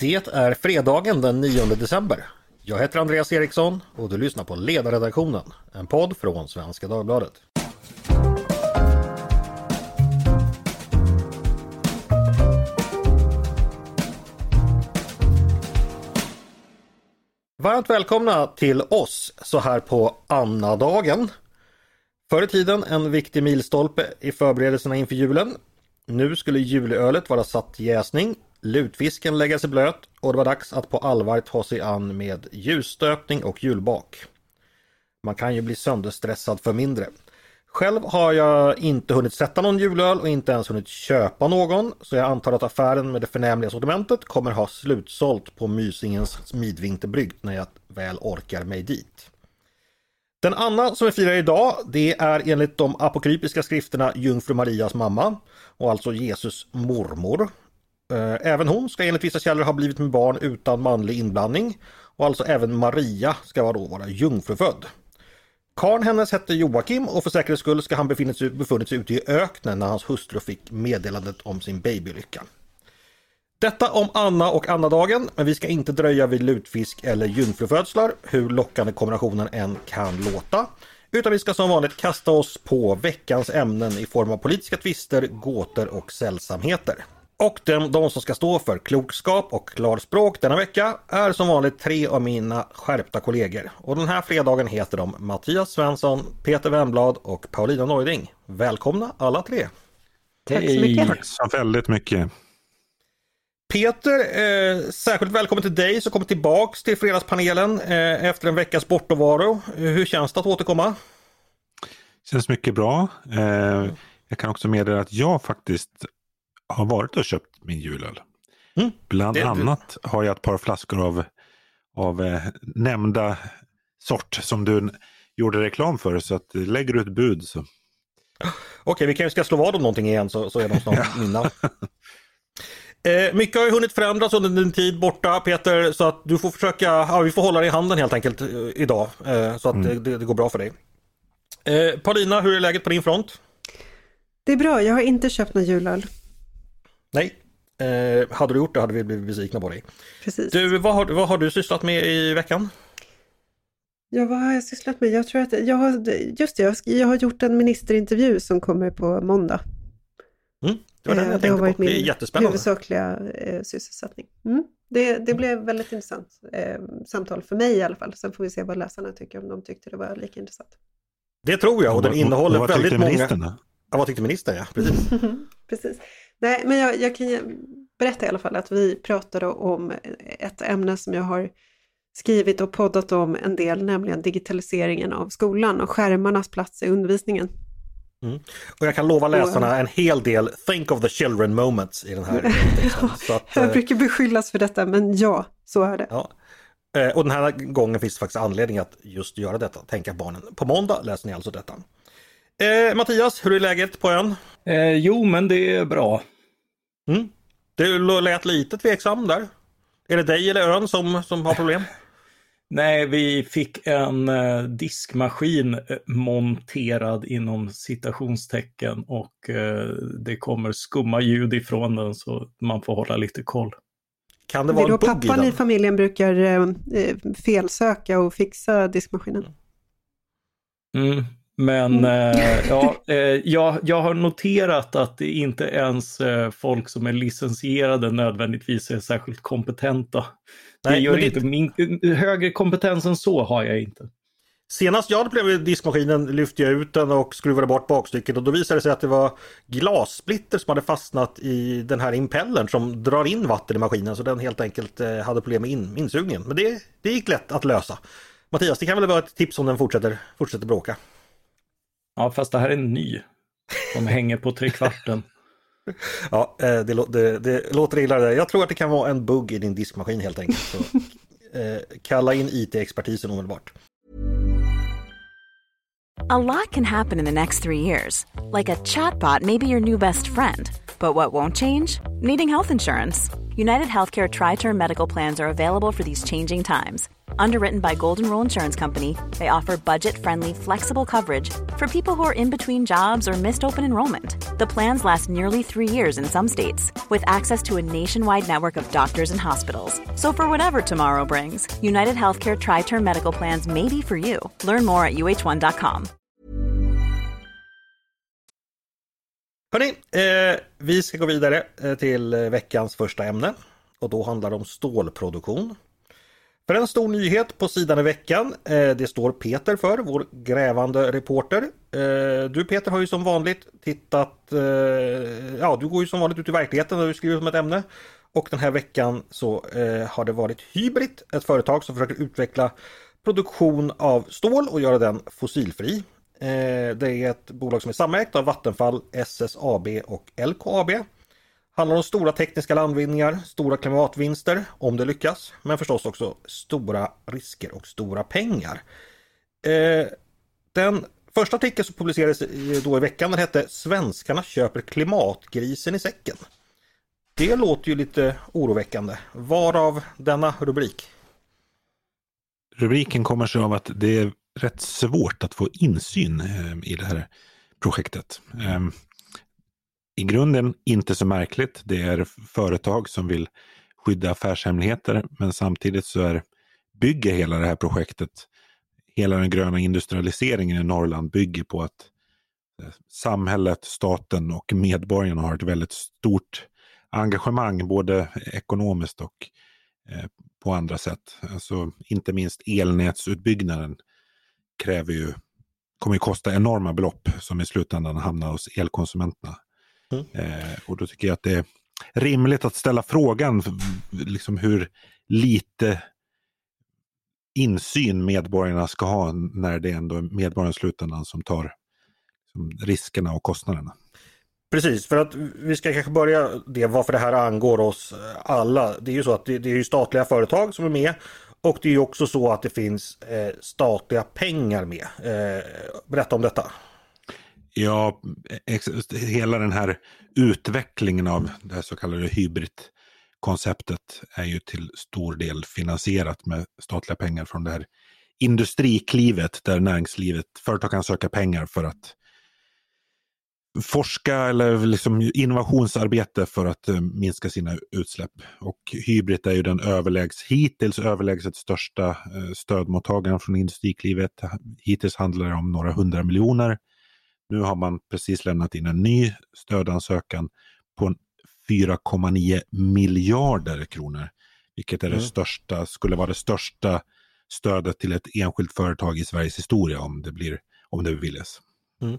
Det är fredagen den 9 december. Jag heter Andreas Eriksson och du lyssnar på Ledarredaktionen, en podd från Svenska Dagbladet. Varmt välkomna till oss så här på Anna-dagen. Förr i tiden en viktig milstolpe i förberedelserna inför julen. Nu skulle julölet vara satt till jäsning, lutfisken lägga sig blöt och det var dags att på allvar ta sig an med ljusstöpning och julbak. Man kan ju bli sönderstressad för mindre. Själv har jag inte hunnit sätta någon julöl och inte ens hunnit köpa någon så jag antar att affären med det förnämliga sortimentet kommer ha slutsålt på Mysingens midvinterbrygd när jag väl orkar mig dit. Den Anna som vi firar idag det är enligt de apokrypiska skrifterna Jungfru Marias mamma och alltså Jesus mormor. Eh, även hon ska enligt vissa källor ha blivit med barn utan manlig inblandning och alltså även Maria ska då vara jungfrufödd. Karn hennes hette Joakim och för säkerhets skull ska han befunnit sig, befunnit sig ute i öknen när hans hustru fick meddelandet om sin babyolycka. Detta om Anna och Annadagen, men vi ska inte dröja vid lutfisk eller jungfrufödslar, hur lockande kombinationen än kan låta. Utan vi ska som vanligt kasta oss på veckans ämnen i form av politiska tvister, gåtor och sällsamheter. Och de, de som ska stå för klokskap och klarspråk denna vecka är som vanligt tre av mina skärpta kollegor. Och den här fredagen heter de Mattias Svensson, Peter Wemblad och Paulina Neuding. Välkomna alla tre! Tack så mycket! Tack så väldigt mycket! Peter, eh, särskilt välkommen till dig som kommer tillbaks till Fredagspanelen eh, efter en veckas bortovaro. Hur känns det att återkomma? Känns mycket bra. Eh, jag kan också meddela att jag faktiskt har varit och köpt min julöl. Mm. Bland det, annat har jag ett par flaskor av, av eh, nämnda sort som du gjorde reklam för. Så att lägger du ett bud så... Okej, vi kanske ska slå vad om någonting igen så, så är de snart mina. Eh, mycket har ju hunnit förändras under din tid borta Peter så att du får försöka, ja, vi får hålla dig i handen helt enkelt eh, idag eh, så att mm. det, det, går bra för dig. Eh, Paulina, hur är läget på din front? Det är bra, jag har inte köpt någon julöl. Nej, eh, hade du gjort det hade vi blivit besvikna på dig. Precis. Du, vad har, vad har du sysslat med i veckan? Ja, vad har jag sysslat med? Jag tror att jag har, just det, jag har gjort en ministerintervju som kommer på måndag. Mm, det var den jag eh, tänkte det har varit på. Det är jättespännande. huvudsakliga eh, sysselsättning. Mm. Det, det blev väldigt intressant eh, samtal för mig i alla fall. Sen får vi se vad läsarna tycker, om de tyckte det var lika intressant. Det tror jag och den innehåller vad, vad väldigt många... Ministern, ja, vad tyckte ministern? Ja, precis. precis. Nej, men jag, jag kan berätta i alla fall att vi pratade om ett ämne som jag har skrivit och poddat om en del, nämligen digitaliseringen av skolan och skärmarnas plats i undervisningen. Mm. Och jag kan lova läsarna en hel del Think of the Children moments i den här ja, att, jag brukar beskyllas för detta, men ja, så är det. Ja. Eh, och den här gången finns det faktiskt anledning att just göra detta, tänka barnen. På måndag läser ni alltså detta. Eh, Mattias, hur är läget på ön? Eh, jo, men det är bra. Mm. Du lät lite tveksam där. Är det dig eller ön som, som har problem? Nej, vi fick en eh, diskmaskin eh, monterad inom citationstecken och eh, det kommer skumma ljud ifrån den så man får hålla lite koll. Kan det vara det är då pappan i, familjen brukar eh, eh, felsöka och fixa diskmaskinen? Mm, men mm. eh, ja, eh, jag, jag har noterat att det inte ens eh, folk som är licensierade nödvändigtvis är särskilt kompetenta. Nej, det gör det... inte min, högre kompetens än så har jag inte. Senast jag hade problem med diskmaskinen lyfte jag ut den och skruvade bort bakstycket och då visade det sig att det var glassplitter som hade fastnat i den här impellern som drar in vatten i maskinen så den helt enkelt eh, hade problem med in, insugningen. Men det, det gick lätt att lösa. Mattias, det kan väl vara ett tips om den fortsätter, fortsätter bråka? Ja, fast det här är en ny. Som hänger på trekvarten. ja, eh, det, det, det låter illa. Jag tror att det kan vara en bugg i din diskmaskin helt enkelt. Så, eh, kalla in IT-expertisen omedelbart. A lot can happen in the next three years. Like a chatbot may be your new best friend. But what won't change? Needing health insurance. United Healthcare tri-term medical plans are available for these changing times. Underwritten by Golden Rule Insurance Company, they offer budget-friendly, flexible coverage for people who are in between jobs or missed open enrollment. The plans last nearly three years in some states, with access to a nationwide network of doctors and hospitals. So for whatever tomorrow brings, United Healthcare Tri-Term Medical Plans may be for you. Learn more at uh1.com. Hörni, eh, vi ska gå vidare eh, till veckans första ämne. Och då handlar det om stålproduktion. För en stor nyhet på sidan i veckan. Eh, det står Peter för, vår grävande reporter. Eh, du Peter har ju som vanligt tittat, eh, ja du går ju som vanligt ut i verkligheten när du skriver om ett ämne. Och den här veckan så har det varit Hybrid, ett företag som försöker utveckla produktion av stål och göra den fossilfri. Det är ett bolag som är samägt av Vattenfall, SSAB och LKAB handlar om stora tekniska landvinningar, stora klimatvinster om det lyckas, men förstås också stora risker och stora pengar. Eh, den första artikeln som publicerades då i veckan den hette Svenskarna köper klimatgrisen i säcken. Det låter ju lite oroväckande. Varav denna rubrik? Rubriken kommer sig av att det är rätt svårt att få insyn eh, i det här projektet. Ehm, i grunden inte så märkligt. Det är företag som vill skydda affärshemligheter men samtidigt så är, bygger hela det här projektet, hela den gröna industrialiseringen i Norrland bygger på att eh, samhället, staten och medborgarna har ett väldigt stort engagemang både ekonomiskt och eh, på andra sätt. Alltså, inte minst elnätsutbyggnaden kräver ju, kommer ju kosta enorma belopp som i slutändan hamnar hos elkonsumenterna. Mm. Eh, och då tycker jag att det är rimligt att ställa frågan liksom hur lite insyn medborgarna ska ha när det ändå är medborgarna i slutändan som tar liksom, riskerna och kostnaderna. Precis, för att vi ska kanske börja det varför det här angår oss alla. Det är ju så att det, det är ju statliga företag som är med och det är ju också så att det finns eh, statliga pengar med. Eh, berätta om detta. Ja, hela den här utvecklingen av det här så kallade hybridkonceptet är ju till stor del finansierat med statliga pengar från det här industriklivet där näringslivet, företag kan söka pengar för att forska eller liksom innovationsarbete för att eh, minska sina utsläpp. Och Hybrid är ju den överlägs, hittills överlägset största eh, stödmottagaren från industriklivet. Hittills handlar det om några hundra miljoner nu har man precis lämnat in en ny stödansökan på 4,9 miljarder kronor. Vilket är mm. det största, skulle vara det största stödet till ett enskilt företag i Sveriges historia om det, blir, om det beviljas. Mm.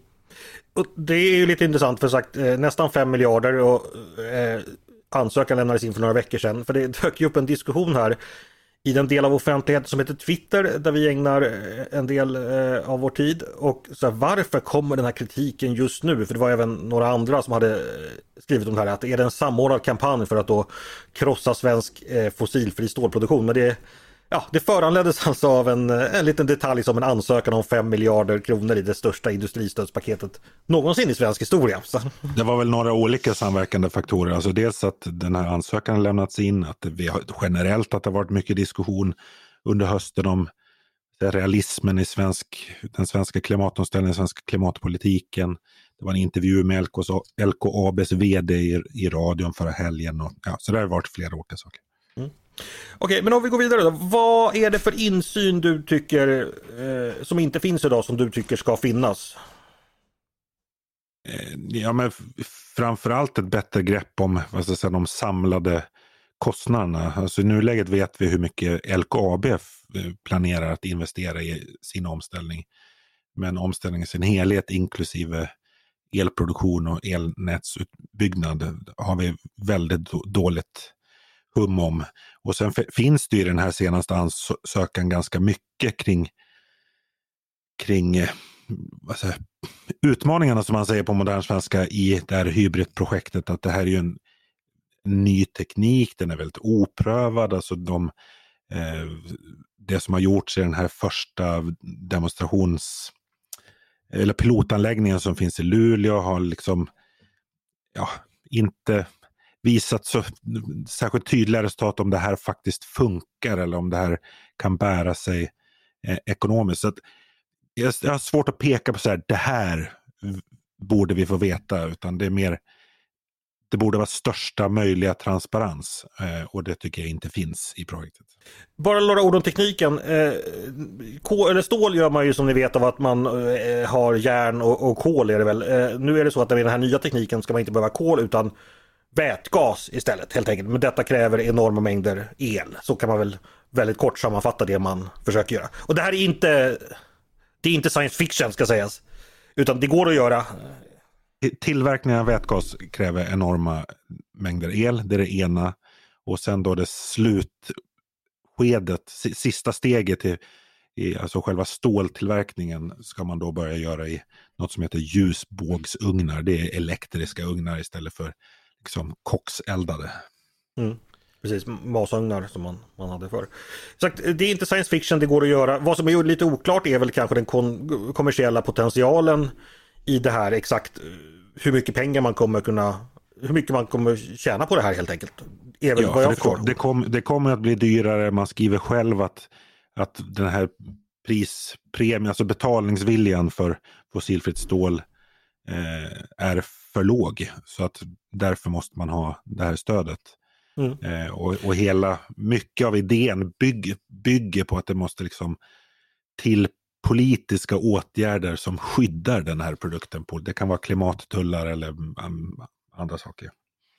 Och det är ju lite intressant för sagt eh, nästan 5 miljarder och eh, ansökan lämnades in för några veckor sedan. För det dök ju upp en diskussion här i den del av offentligheten som heter Twitter där vi ägnar eh, en del eh, av vår tid. Och så här, varför kommer den här kritiken just nu? För det var även några andra som hade eh, skrivit om det här. Att är det en samordnad kampanj för att då krossa svensk eh, fossilfri stålproduktion? Men det Ja, det föranleddes alltså av en, eh, en liten detalj som en ansökan om 5 miljarder kronor i det största industristödspaketet någonsin i svensk historia. Så. Det var väl några olika samverkande faktorer. Alltså dels att den här ansökan lämnats in, att vi har generellt att det har varit mycket diskussion under hösten om eh, realismen i svensk, den svenska klimatomställningen, den svenska klimatpolitiken. Det var en intervju med LKABs vd i, i radion förra helgen. Och, ja, så det har varit flera olika saker. Okej, men om vi går vidare då. Vad är det för insyn du tycker eh, som inte finns idag som du tycker ska finnas? Eh, ja, men framförallt ett bättre grepp om vad ska jag säga, de samlade kostnaderna. Alltså I nuläget vet vi hur mycket LKAB eh, planerar att investera i sin omställning. Men omställningen i sin helhet inklusive elproduktion och elnätsutbyggnad har vi väldigt dåligt hum om. Och sen finns det i den här senaste ansökan ganska mycket kring, kring alltså, utmaningarna som man säger på modern svenska i det här hybridprojektet. Att det här är ju en ny teknik, den är väldigt oprövad. Alltså de, eh, det som har gjorts i den här första demonstrations eller pilotanläggningen som finns i Luleå har liksom ja, inte visat så särskilt tydliga resultat om det här faktiskt funkar eller om det här kan bära sig eh, ekonomiskt. Så att jag, jag har svårt att peka på så här, det här borde vi få veta, utan det är mer det borde vara största möjliga transparens eh, och det tycker jag inte finns i projektet. Bara några ord om tekniken. Eh, kol, eller stål gör man ju som ni vet av att man eh, har järn och, och kol är det väl. Eh, nu är det så att med den här nya tekniken ska man inte behöva kol utan vätgas istället helt enkelt. Men detta kräver enorma mängder el. Så kan man väl väldigt kort sammanfatta det man försöker göra. Och det här är inte, det är inte science fiction ska sägas. Utan det går att göra. Tillverkningen av vätgas kräver enorma mängder el, det är det ena. Och sen då det slutskedet, sista steget i, i alltså själva ståltillverkningen ska man då börja göra i något som heter ljusbågsugnar. Det är elektriska ugnar istället för liksom kokseldade. Mm. Precis, masugnar som man, man hade förr. Sagt, det är inte science fiction, det går att göra. Vad som är lite oklart är väl kanske den kommersiella potentialen i det här exakt eh, hur mycket pengar man kommer kunna hur mycket man kommer tjäna på det här helt enkelt. Är väl ja, vad jag det, kom, det, kom, det kommer att bli dyrare. Man skriver själv att, att den här prispremien, alltså betalningsviljan för fossilfritt stål eh, är för låg. Så att därför måste man ha det här stödet. Mm. Eh, och, och hela, mycket av idén bygger, bygger på att det måste liksom till politiska åtgärder som skyddar den här produkten. På. Det kan vara klimattullar eller um, andra saker.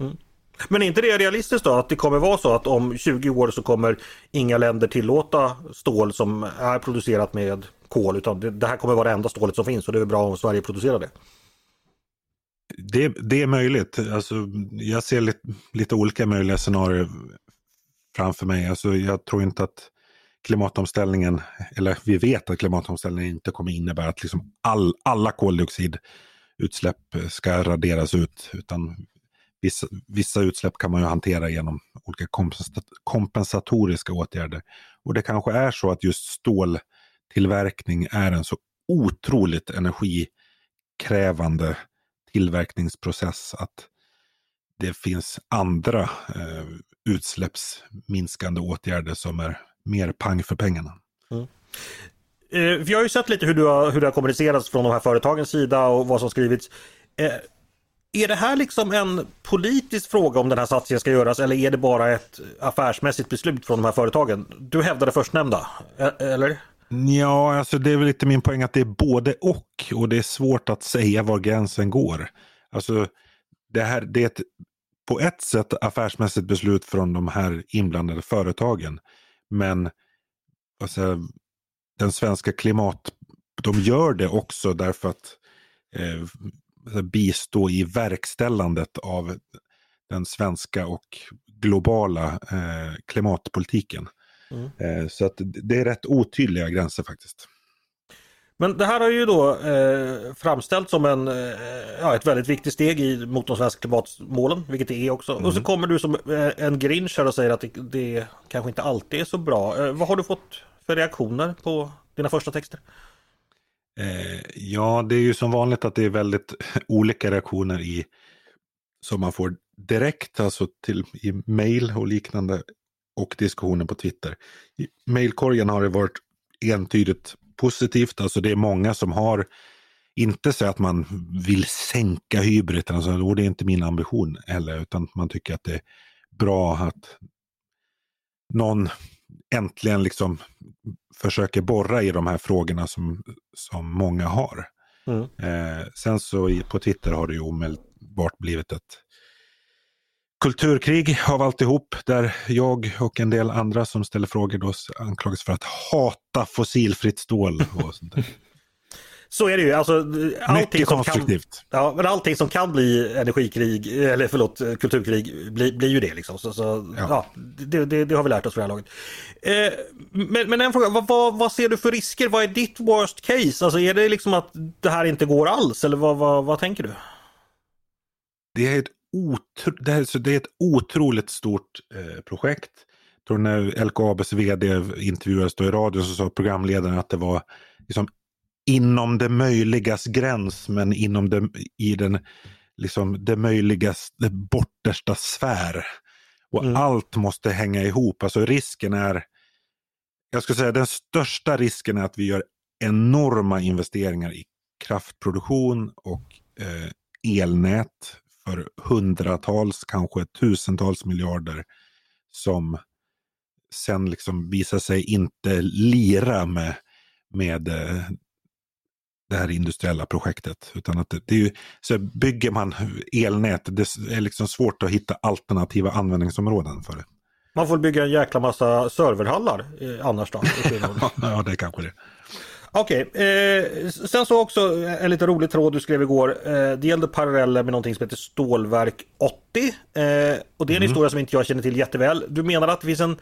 Mm. Men är inte det realistiskt då att det kommer vara så att om 20 år så kommer inga länder tillåta stål som är producerat med kol utan det, det här kommer vara det enda stålet som finns och det är bra om Sverige producerar det. Det, det är möjligt. Alltså, jag ser lite, lite olika möjliga scenarier framför mig. Alltså, jag tror inte att klimatomställningen, eller vi vet att klimatomställningen inte kommer innebära att liksom all, alla koldioxidutsläpp ska raderas ut. Utan vissa, vissa utsläpp kan man ju hantera genom olika kompensatoriska åtgärder. Och det kanske är så att just ståltillverkning är en så otroligt energikrävande tillverkningsprocess att det finns andra eh, utsläppsminskande åtgärder som är mer pang för pengarna. Mm. Eh, vi har ju sett lite hur, du har, hur det har kommunicerats från de här företagens sida och vad som skrivits. Eh, är det här liksom en politisk fråga om den här satsningen ska göras eller är det bara ett affärsmässigt beslut från de här företagen? Du hävdade förstnämnda, e-, eller? Ja, alltså det är väl lite min poäng att det är både och och det är svårt att säga var gränsen går. Alltså det här det är ett, på ett sätt affärsmässigt beslut från de här inblandade företagen. Men alltså, den svenska klimat... De gör det också därför att eh, alltså, bistå i verkställandet av den svenska och globala eh, klimatpolitiken. Mm. Eh, så att det är rätt otydliga gränser faktiskt. Men det här har ju då eh, framställts som en, eh, ja, ett väldigt viktigt steg i, mot de svenska klimatmålen, vilket det är också. Mm. Och så mm. kommer du som eh, en grinch här och säger att det, det kanske inte alltid är så bra. Eh, vad har du fått för reaktioner på dina första texter? Eh, ja, det är ju som vanligt att det är väldigt olika reaktioner i som man får direkt, alltså till, i mail och liknande och diskussioner på Twitter. I mailkorgen har det varit entydigt positivt. Alltså det är många som har, inte så att man vill sänka hybriden, alltså, och det är inte min ambition heller, utan man tycker att det är bra att någon äntligen liksom försöker borra i de här frågorna som, som många har. Mm. Eh, sen så på Twitter har det ju omedelbart blivit ett kulturkrig av alltihop där jag och en del andra som ställer frågor då anklagas för att hata fossilfritt stål. Och sånt där. Så är det ju. Alltså, Mycket konstruktivt. Kan, ja, men allting som kan bli energikrig, eller förlåt, kulturkrig, blir, blir ju det. Liksom. Så, så ja. ja det, det, det, har vi lärt oss för det här laget. Eh, men, men en fråga, vad, vad, vad, ser du för risker? Vad är ditt worst case? Alltså, är det liksom att det här inte går alls, eller vad, vad, tänker du? Det är ett otro, det, här, så det är ett otroligt stort eh, projekt. Jag tror när LKABs vd intervjuades då i radio så sa programledaren att det var liksom inom det möjligas gräns men inom det, i den liksom det möjligaste bortersta sfär. Och mm. allt måste hänga ihop. Alltså risken är, jag skulle säga den största risken är att vi gör enorma investeringar i kraftproduktion och eh, elnät för hundratals, kanske tusentals miljarder som sen liksom visar sig inte lira med, med eh, det här industriella projektet. Utan att det, det är ju, så bygger man elnät, det är liksom svårt att hitta alternativa användningsområden för det. Man får bygga en jäkla massa serverhallar eh, annars då? ja, det är kanske det. Okej, okay, eh, sen så också en lite rolig tråd du skrev igår. Eh, det gällde paralleller med någonting som heter Stålverk 80. Eh, och det är en mm. historia som inte jag känner till jätteväl. Du menar att det finns en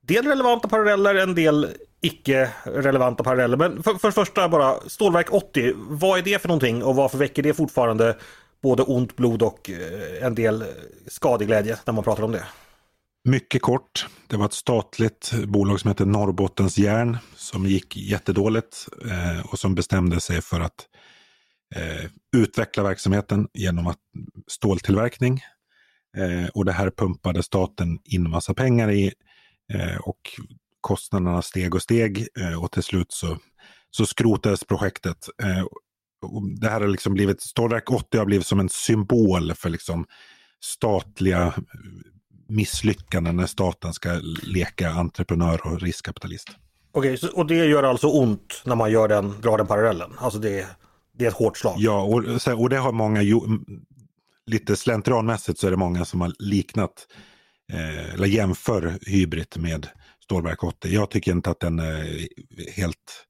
del relevanta paralleller, en del icke relevanta paralleller. Men för, för första bara, Stålverk 80, vad är det för någonting och varför väcker det fortfarande både ont blod och eh, en del skadeglädje när man pratar om det? Mycket kort, det var ett statligt bolag som hette Norrbottens järn som gick jättedåligt eh, och som bestämde sig för att eh, utveckla verksamheten genom att, ståltillverkning. Eh, och det här pumpade staten in massa pengar i eh, och kostnaderna steg och steg eh, och till slut så, så skrotades projektet. Eh, det här har liksom blivit, Stålverk 80 har blivit som en symbol för liksom statliga misslyckanden när staten ska leka entreprenör och riskkapitalist. Okej, okay, och det gör alltså ont när man gör den, drar den parallellen? Alltså det, det är ett hårt slag? Ja, och, och det har många, lite slentrianmässigt så är det många som har liknat eh, eller jämför Hybrid med Stålverk 80. Jag tycker inte att den är helt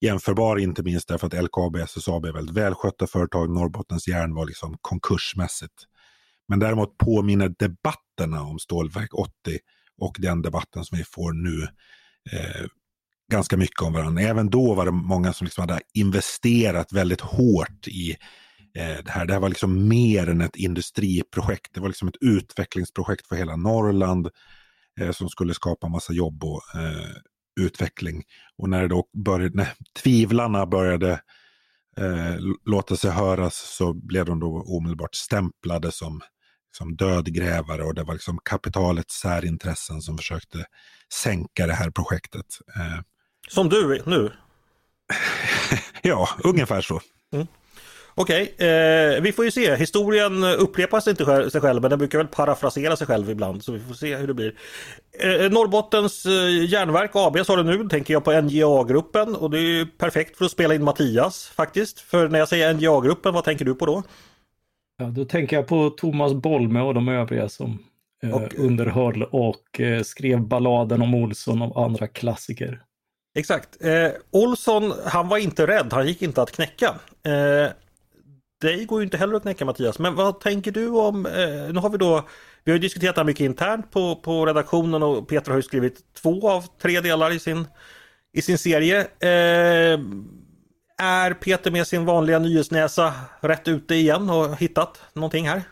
jämförbar, inte minst därför att LKAB och SSAB är väldigt välskötta företag. Norrbottens järn var liksom konkursmässigt. Men däremot påminner debatterna om Stålverk 80 och den debatten som vi får nu eh, ganska mycket om varandra. Även då var det många som liksom hade investerat väldigt hårt i eh, det här. Det här var liksom mer än ett industriprojekt. Det var liksom ett utvecklingsprojekt för hela Norrland eh, som skulle skapa massa jobb och eh, utveckling. Och när, det då började, när tvivlarna började eh, låta sig höras så blev de då omedelbart stämplade som liksom dödgrävare och det var liksom kapitalets särintressen som försökte sänka det här projektet. Eh, som du nu? ja, ungefär så. Mm. Okej, okay, eh, vi får ju se. Historien upprepar inte sig själv men den brukar väl parafrasera sig själv ibland så vi får se hur det blir. Eh, Norrbottens eh, järnverk AB sa du nu, tänker jag på NJA-gruppen och det är ju perfekt för att spela in Mattias faktiskt. För när jag säger NJA-gruppen, vad tänker du på då? Ja, då tänker jag på Thomas Bolme och de övriga som eh, och, underhöll och eh, skrev balladen om Olsson och andra klassiker. Exakt. Eh, Olsson, han var inte rädd, han gick inte att knäcka. Eh, dig går ju inte heller att knäcka Mattias, men vad tänker du om, eh, nu har vi då, vi har diskuterat det här mycket internt på, på redaktionen och Peter har ju skrivit två av tre delar i sin, i sin serie. Eh, är Peter med sin vanliga nyhetsnäsa rätt ute igen och hittat någonting här?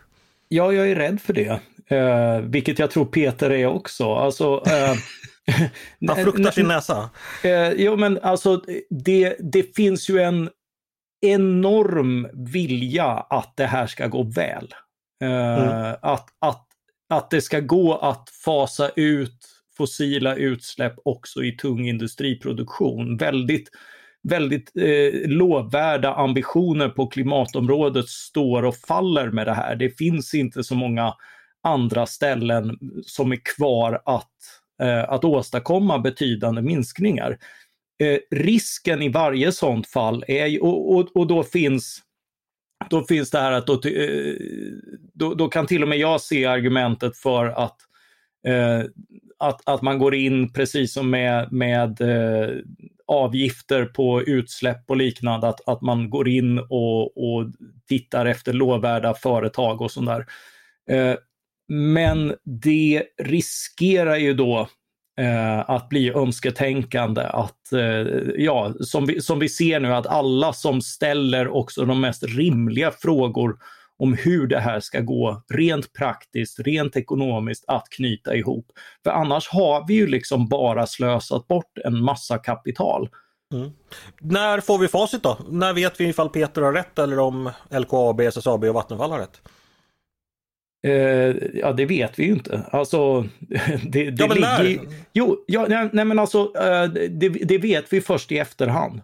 Ja, jag är rädd för det. Eh, vilket jag tror Peter är också. Alltså, eh, Han fruktar sin näsa. Eh, jo, men alltså det, det finns ju en enorm vilja att det här ska gå väl. Eh, mm. att, att, att det ska gå att fasa ut fossila utsläpp också i tung industriproduktion. Väldigt väldigt eh, lovvärda ambitioner på klimatområdet står och faller med det här. Det finns inte så många andra ställen som är kvar att, eh, att åstadkomma betydande minskningar. Eh, risken i varje sådant fall är, och, och, och då finns då finns det här att då, eh, då, då, kan till och med jag se argumentet för att, eh, att, att man går in precis som med, med eh, avgifter på utsläpp och liknande, att, att man går in och, och tittar efter lovvärda företag och sånt där. Eh, men det riskerar ju då eh, att bli önsketänkande. Att, eh, ja, som, vi, som vi ser nu, att alla som ställer också de mest rimliga frågor om hur det här ska gå rent praktiskt, rent ekonomiskt att knyta ihop. För annars har vi ju liksom bara slösat bort en massa kapital Mm. När får vi facit då? När vet vi ifall Peter har rätt eller om LKAB, SSAB och Vattenfall har rätt? Eh, ja, det vet vi ju inte. Alltså, det, det ja, men ligger... När? Jo, ja, nej, men alltså, eh, det, det, vet vi först i efterhand.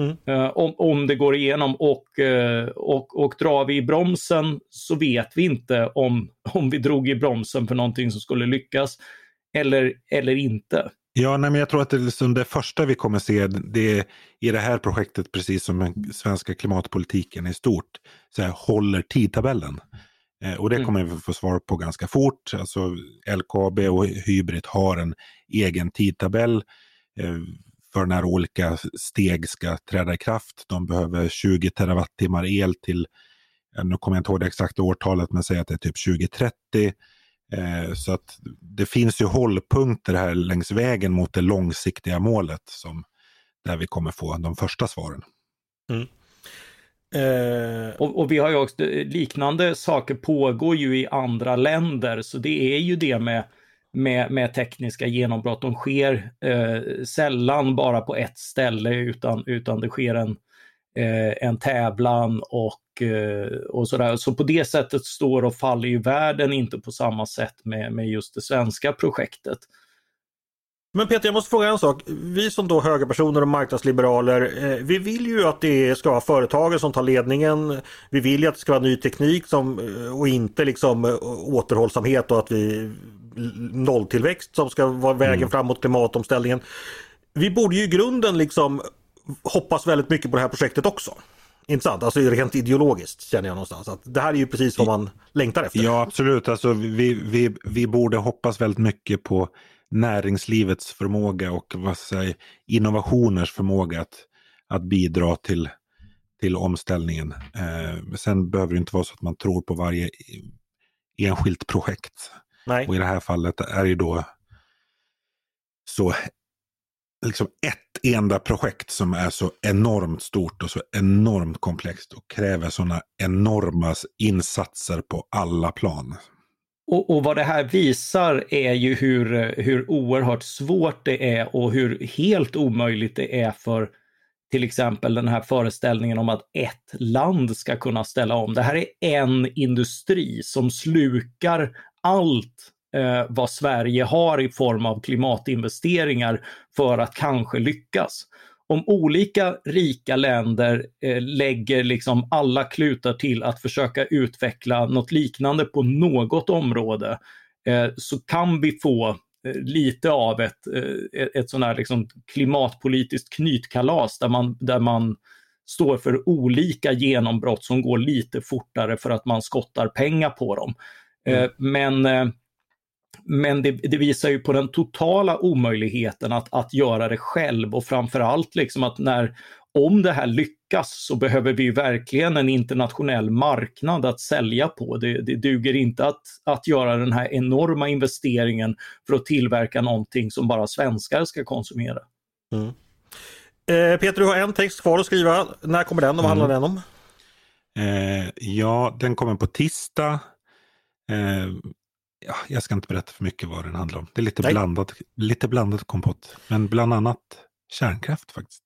Mm. Eh, om, om det går igenom och, eh, och, och drar vi i bromsen så vet vi inte om, om vi drog i bromsen för någonting som skulle lyckas eller, eller inte. Ja, nej, men jag tror att det, liksom det första vi kommer se det i det här projektet, precis som den svenska klimatpolitiken i stort, så här, håller tidtabellen. Eh, och det mm. kommer vi få svar på ganska fort. Alltså, LKAB och Hybrid har en egen tidtabell eh, för när olika steg ska träda i kraft. De behöver 20 terawattimmar el till, nu kommer jag inte ihåg det exakta årtalet, men säg att det är typ 2030. Eh, så att det finns ju hållpunkter här längs vägen mot det långsiktiga målet som där vi kommer få de första svaren. Mm. Eh... Och, och, vi har ju också liknande saker pågår ju i andra länder, så det är ju det med, med, med tekniska genombrott. De sker eh, sällan bara på ett ställe utan, utan det sker en, eh, en tävlan och, eh, och sådär. Så på det sättet står och faller ju världen inte på samma sätt med, med just det svenska projektet. Men Peter, jag måste fråga en sak. Vi som då högerpersoner och marknadsliberaler, eh, vi vill ju att det ska vara företagen som tar ledningen. Vi vill ju att det ska vara ny teknik som, eh, och inte liksom eh, återhållsamhet och att vi nolltillväxt som ska vara vägen mm. framåt klimatomställningen. Vi borde ju i grunden liksom hoppas väldigt mycket på det här projektet också. Intressant, alltså rent ideologiskt känner jag någonstans att det här är ju precis vad man längtar efter. Ja absolut, alltså vi, vi, vi borde hoppas väldigt mycket på näringslivets förmåga och vad säger, innovationers förmåga att, att bidra till, till omställningen. Eh, sen behöver det inte vara så att man tror på varje enskilt projekt. Nej. Och i det här fallet är det ju då så liksom ett enda projekt som är så enormt stort och så enormt komplext och kräver sådana enorma insatser på alla plan. Och, och, vad det här visar är ju hur, hur oerhört svårt det är och hur helt omöjligt det är för till exempel den här föreställningen om att ett land ska kunna ställa om. Det här är en industri som slukar allt eh, vad Sverige har i form av klimatinvesteringar för att kanske lyckas om olika rika länder eh, lägger liksom alla klutar till att försöka utveckla något liknande på något område eh, så kan vi få eh, lite av ett, eh, ett sånt här liksom klimatpolitiskt knytkalas där man, där man står för olika genombrott som går lite fortare för att man skottar pengar på dem. Eh, mm. Men eh, men det, det, visar ju på den totala omöjligheten att, att göra det själv och framförallt liksom att när, om det här lyckas så behöver vi verkligen en internationell marknad att sälja på. Det, det duger inte att, att göra den här enorma investeringen för att tillverka någonting som bara svenskar ska konsumera. Mm. Eh, Peter, du har en text kvar att skriva. När kommer den och vad handlar mm. den om? Eh, ja, den kommer på tisdag. Eh, ja, jag ska inte berätta för mycket vad den handlar om. Det är lite, blandat, lite blandat kompott. Men bland annat kärnkraft faktiskt.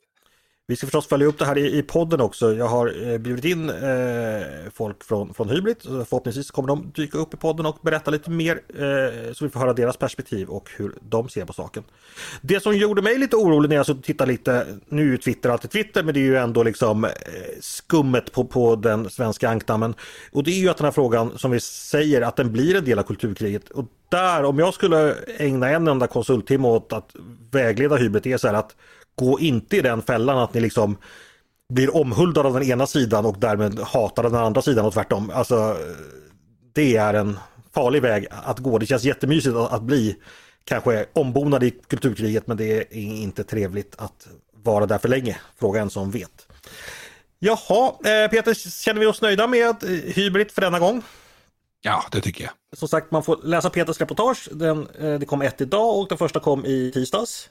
Vi ska förstås följa upp det här i, i podden också. Jag har eh, bjudit in eh, folk från, från Hybrid. Förhoppningsvis kommer de dyka upp i podden och berätta lite mer eh, så vi får höra deras perspektiv och hur de ser på saken. Det som gjorde mig lite orolig när jag så tittade lite, nu är Twitter alltid Twitter, men det är ju ändå liksom eh, skummet på, på den svenska ankdammen. Och det är ju att den här frågan som vi säger att den blir en del av kulturkriget. Och där, om jag skulle ägna en enda konsulttimme åt att vägleda Hybrid, det är så här att gå inte i den fällan att ni liksom blir omhuldade av den ena sidan och därmed hatar den andra sidan och tvärtom. Alltså, det är en farlig väg att gå. Det känns jättemysigt att bli kanske ombonad i kulturkriget men det är inte trevligt att vara där för länge. Fråga en som vet. Jaha, eh, Peter, känner vi oss nöjda med eh, Hybrid för denna gång? Ja, det tycker jag. Som sagt, man får läsa Peters reportage. Den, eh, det kom ett idag och den första kom i tisdags.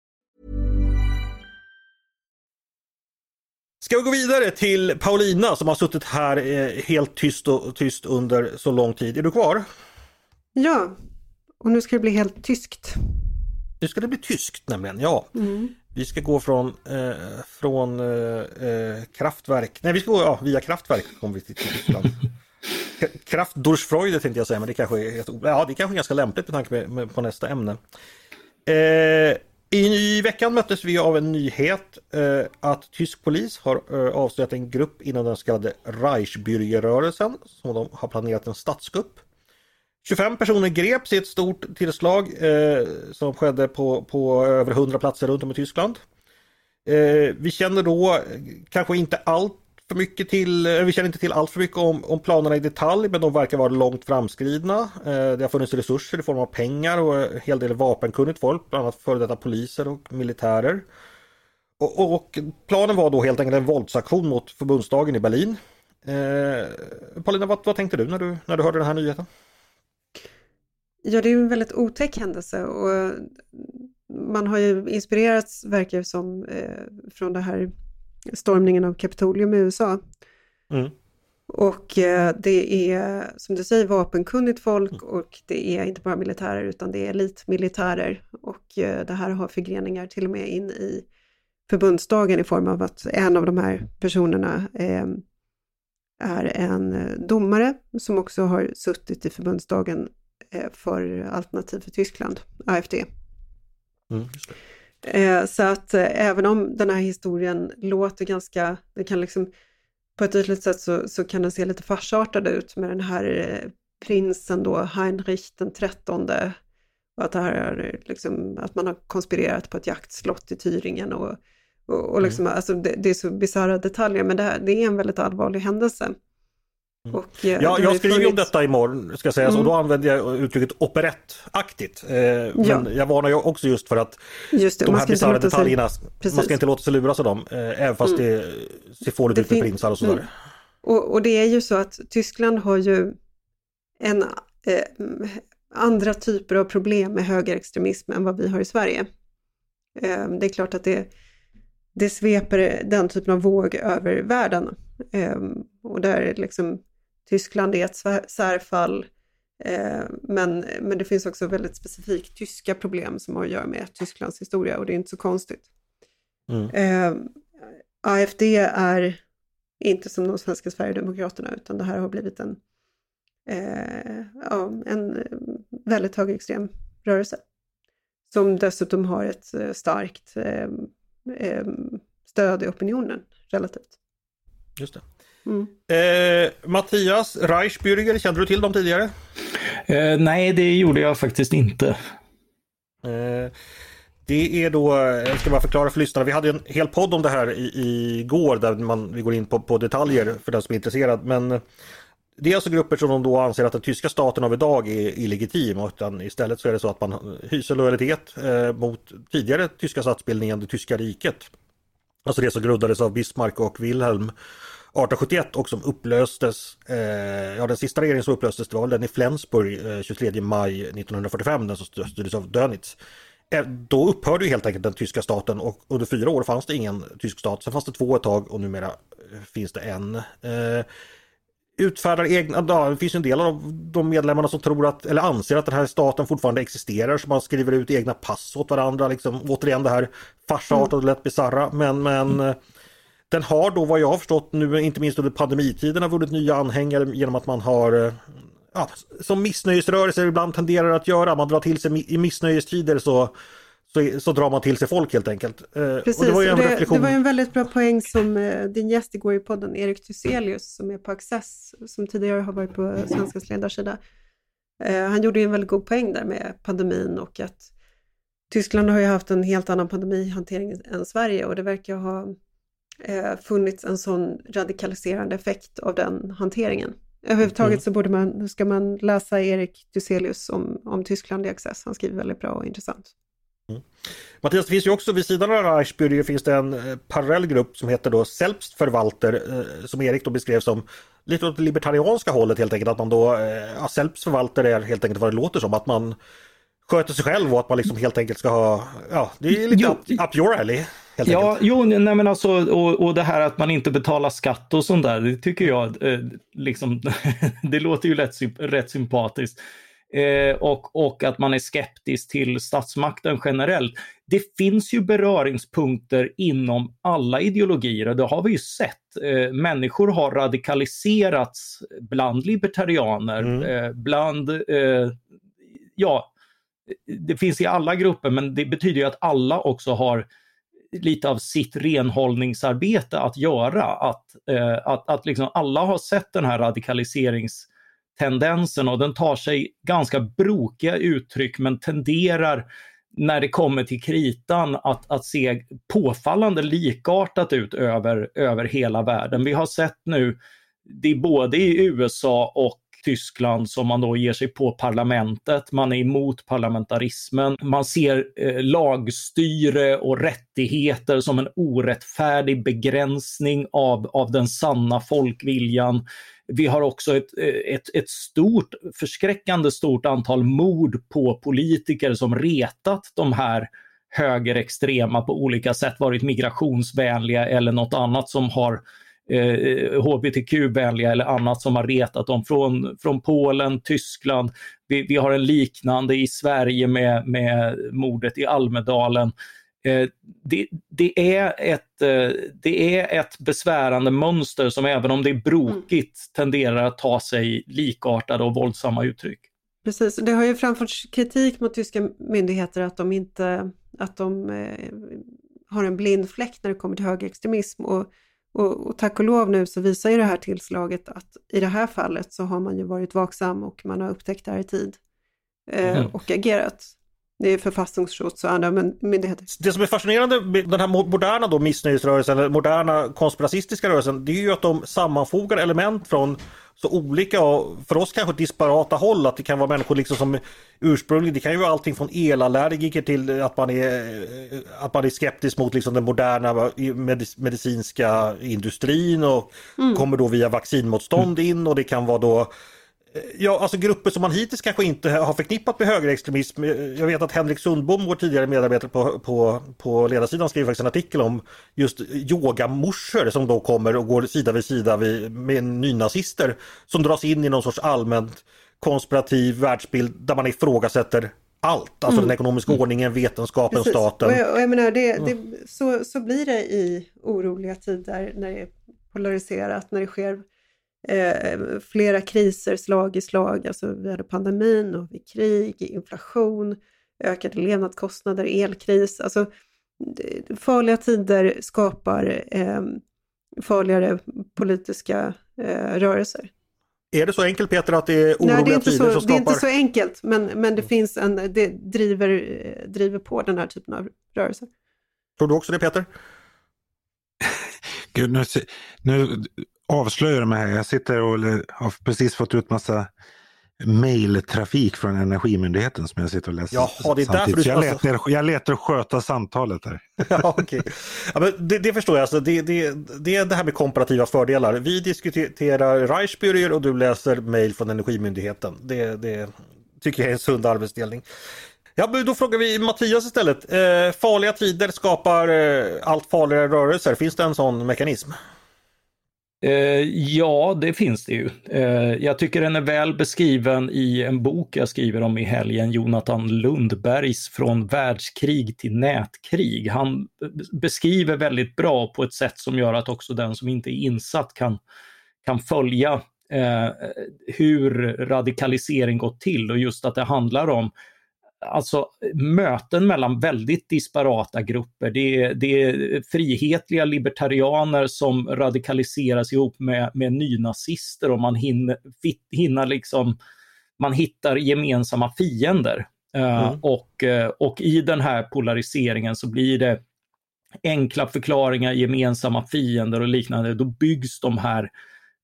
Ska vi gå vidare till Paulina som har suttit här eh, helt tyst och tyst under så lång tid. Är du kvar? Ja, och nu ska det bli helt tyskt. Nu ska det bli tyskt nämligen, ja. Mm. Vi ska gå från, eh, från eh, eh kraftverk, nej vi ska gå ja, via kraftverk kommer vi till Tyskland. Kraft tänkte jag säga, men det kanske är, ja, det kanske är ganska lämpligt med tanke på, på nästa ämne. Eh, i veckan möttes vi av en nyhet eh, att tysk polis har eh, avslöjat en grupp inom den så kallade Reichsbürgerrörelsen som de har planerat en statskupp. 25 personer greps i ett stort tillslag eh, som skedde på, på över 100 platser runt om i Tyskland. Eh, vi känner då eh, kanske inte allt för mycket till, eh, vi känner inte till allt för mycket om, om planerna i detalj men de verkar vara långt framskridna. Eh, det har funnits resurser i form av pengar och en hel del vapenkunnigt folk, bland annat före detta poliser och militärer. Och, och, planen var då helt enkelt en våldsaktion mot förbundsdagen i Berlin. Eh, Paulina, vad, vad tänkte du när, du när du hörde den här nyheten? Ja, det är en väldigt otäck händelse och man har ju inspirerats, verkar som, eh, från det här stormningen av Kapitolium i USA. Mm. Och eh, det är, som du säger, vapenkunnigt folk mm. och det är inte bara militärer utan det är elitmilitärer. Och eh, det här har förgreningar till och med in i förbundsdagen i form av att en av de här personerna eh, är en domare som också har suttit i förbundsdagen för Alternativ för Tyskland, AFD. Mm, eh, så att eh, även om den här historien låter ganska, det kan liksom på ett ytligt sätt så, så kan den se lite farsartad ut med den här prinsen då, Heinrich den trettonde och att, det här är liksom, att man har konspirerat på ett jaktslott i Thüringen och, och, och liksom, mm. alltså det, det, är så bisarra detaljer men det, här, det är en väldigt allvarlig händelse. Mm. Och, eh, ja, jag skriver om detta imorgon ska sägas mm. och då använder jag uttrycket operettaktigt. Eh, ja. Men jag varnar ju också just för att just det, de här bisarra detaljerna, sig... man ska inte låta sig luras av dem. Eh, även fast mm. det ser fånigt ut med prinsar och sådär. Mm. Och, och, det är ju så att Tyskland har ju en eh, andra typer av problem med högerextremism än vad vi har i Sverige. Eh, det är klart att det, det sveper den typen av våg över världen. Eh, och där liksom Tyskland är ett särfall, eh, men, men det finns också väldigt specifikt tyska problem som har att göra med Tysklands historia och det är inte så konstigt. Mm. Eh, AFD är inte som de svenska Sverigedemokraterna utan det här har blivit en, eh, ja, en väldigt högerextrem rörelse. Som dessutom har ett starkt eh, stöd i opinionen relativt. Just det. Mm. Eh, Mattias Reichsbürger, kände du till dem tidigare? Eh, nej, det gjorde jag faktiskt inte. Eh, det är då, jag ska bara förklara för lyssnarna, vi hade en hel podd om det här i, igår där man, vi går in på, på detaljer för den som är intresserad. Men det är alltså grupper som de då anser att den tyska staten av idag är illegitim utan istället så är det så att man hyser lojalitet eh, mot tidigare tyska statsbildningen, det tyska riket. Alltså det som grundades av Bismarck och Wilhelm 1871 och som upplöstes, eh, ja den sista regeringen som upplöstes det var den i Flensburg eh, 23 maj 1945, den som styrdes av Dönitz. Eh, då upphörde ju helt enkelt den tyska staten och under fyra år fanns det ingen tysk stat. Sen fanns det två ett tag och numera eh, finns det en. Eh, utfärdar egna, ja, det finns en del av de medlemmarna som tror att, eller anser att den här staten fortfarande existerar så man skriver ut egna pass åt varandra. Liksom, återigen det här farsartade och lätt bisarra men, men mm den har då vad jag har förstått nu, inte minst under pandemitiden, har vunnit nya anhängare genom att man har eh, ja, som missnöjesrörelser ibland tenderar att göra, man drar till sig i missnöjestider så så, så drar man till sig folk helt enkelt. Eh, Precis, det, var en det, det, var en väldigt bra poäng som eh, din gäst igår i podden, Erik Thyselius, som är på Access, som tidigare har varit på Svenskans ledarsida. han gjorde en väldigt god poäng där med pandemin och att Tyskland har ju haft en helt annan pandemihantering än Sverige och det verkar ha eh, funnits en sån radikaliserande effekt av den hanteringen. Överhuvudtaget mm. så borde man, ska man läsa Erik Duselius om, om Tyskland i Access. Han skriver väldigt bra och intressant. Mm. Mattias, det finns ju också vid sidan av Reichsbürger finns det en eh, parallell grupp som heter då Selbstverwalter eh, som Erik då beskrev som lite åt det libertarianska hållet helt enkelt. Att man då, eh, ja, Selbstverwalter är helt enkelt vad det låter som. Att man sköter sig själv och att man liksom helt enkelt ska ha, ja det är lite jo, up, up your alley. Ja, enkelt. jo, nej men alltså, och, och det här att man inte betalar skatt och sånt där, det tycker jag, eh, liksom, det låter ju rätt, rätt sympatiskt. Eh, och, och att man är skeptisk till statsmakten generellt. Det finns ju beröringspunkter inom alla ideologier och det har vi ju sett. Eh, människor har radikaliserats bland libertarianer, mm. eh, bland, eh, ja, det finns i alla grupper men det betyder ju att alla också har lite av sitt renhållningsarbete att göra. Att, eh, att, att liksom alla har sett den här radikaliseringstendensen och den tar sig ganska brokiga uttryck men tenderar när det kommer till kritan att, att se påfallande likartat ut över, över hela världen. Vi har sett nu, det är både i USA och Tyskland som man då ger sig på parlamentet. Man är emot parlamentarismen. Man ser eh, lagstyre och rättigheter som en orättfärdig begränsning av, av den sanna folkviljan. Vi har också ett, eh, ett, ett stort, förskräckande stort antal mord på politiker som retat de här högerextrema på olika sätt, varit migrationsvänliga eller något annat som har eh, hbtq-vänliga eller annat som har retat dem från, från Polen, Tyskland. Vi, vi har en liknande i Sverige med, med mordet i Almedalen. Eh, det, det, är ett, eh, det är ett besvärande mönster som även om det är brokigt mm. tenderar att ta sig likartade och våldsamma uttryck. Precis, det har ju framförts kritik mot tyska myndigheter att de inte att de eh, har en blind fläck när det kommer till högerextremism och och, och tack och lov nu så visar ju det här tillslaget att i det här fallet så har man ju varit vaksam och man har upptäckt det här i tid eh, mm. och agerat. Det är författningsschutz och andra myndigheter. Det som är fascinerande med den här moderna då missnöjesrörelsen, eller moderna konspiracistiska rörelsen, det är ju att de sammanfogar element från så olika och för oss kanske disparata håll. Att det kan vara människor liksom som ursprungligen, det kan ju vara allting från elallergiker till att man är, att man är skeptisk mot liksom den moderna medicinska industrin och mm. kommer då via vaccinmotstånd in och det kan vara då Ja, alltså grupper som man hittills kanske inte har förknippat med högerextremism. Jag vet att Henrik Sundbom, vår tidigare medarbetare på, på, på ledarsidan, skrev faktiskt en artikel om just yogamorsor som då kommer och går sida vid sida med nynazister som dras in i någon sorts allmänt konspirativ världsbild där man ifrågasätter allt, alltså mm. den ekonomiska mm. ordningen, vetenskapen, Precis. staten. Och jag, och jag menar, det, det, så, så blir det i oroliga tider när det är polariserat, när det sker eh, flera kriser slag i slag. Alltså vi hade pandemin och vi krig, inflation, ökade levnadskostnader, elkris. Alltså, farliga tider skapar eh, farligare politiska eh, rörelser. Är det så enkelt Peter att det är oroliga Nej, det är inte tider så, som skapar... Det är inte så enkelt, men, men det finns en, det driver, driver på den här typen av rörelser. Tror du också det Peter? Gud, nu, nu avslöjar mig här. Jag sitter och har precis fått ut massa mailtrafik från Energimyndigheten som jag sitter och läser Jaha, det är därför du... jag, letar, jag letar sköta samtalet här. ja, okay. ja, men det, det förstår jag, alltså, det, det, det är det här med komparativa fördelar. Vi diskuterar Reichsbürger och du läser mail från Energimyndigheten. Det, det tycker jag är en sund arbetsdelning. Ja, då frågar vi Mattias istället. Eh, farliga tider skapar eh, allt farligare rörelser. Finns det en sån mekanism? Eh, ja, det finns det ju. Eh, jag tycker den är väl beskriven i en bok jag skriver om i helgen, Jonathan Lundbergs Från världskrig till nätkrig. Han beskriver väldigt bra på ett sätt som gör att också den som inte är insatt kan, kan följa eh, hur radikalisering gått till och just att det handlar om alltså möten mellan väldigt disparata grupper. Det är, det är frihetliga libertarianer som radikaliseras ihop med, med nynazister och man hinner, hinner liksom, man hittar gemensamma fiender. Eh, mm. Och, uh, och i den här polariseringen så blir det enkla förklaringar, gemensamma fiender och liknande, då byggs de här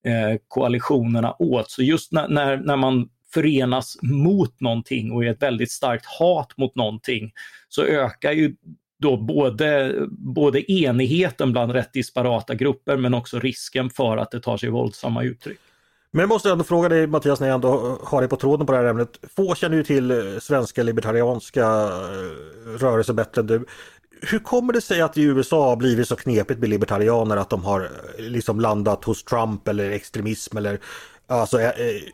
eh, koalitionerna åt. Så just när, när, när man förenas mot någonting och är ett väldigt starkt hat mot någonting så ökar ju då både, både enigheten bland rätt disparata grupper men också risken för att det tar sig våldsamma uttryck. Men jag måste ändå fråga dig Mattias när jag ändå har dig på tråden på det här ämnet. Få känner ju till eh, svenska libertarianska eh, rörelser bättre än du. Hur kommer det sig att det i USA har blivit så knepigt med libertarianer att de har eh, liksom landat hos Trump eller extremism eller Alltså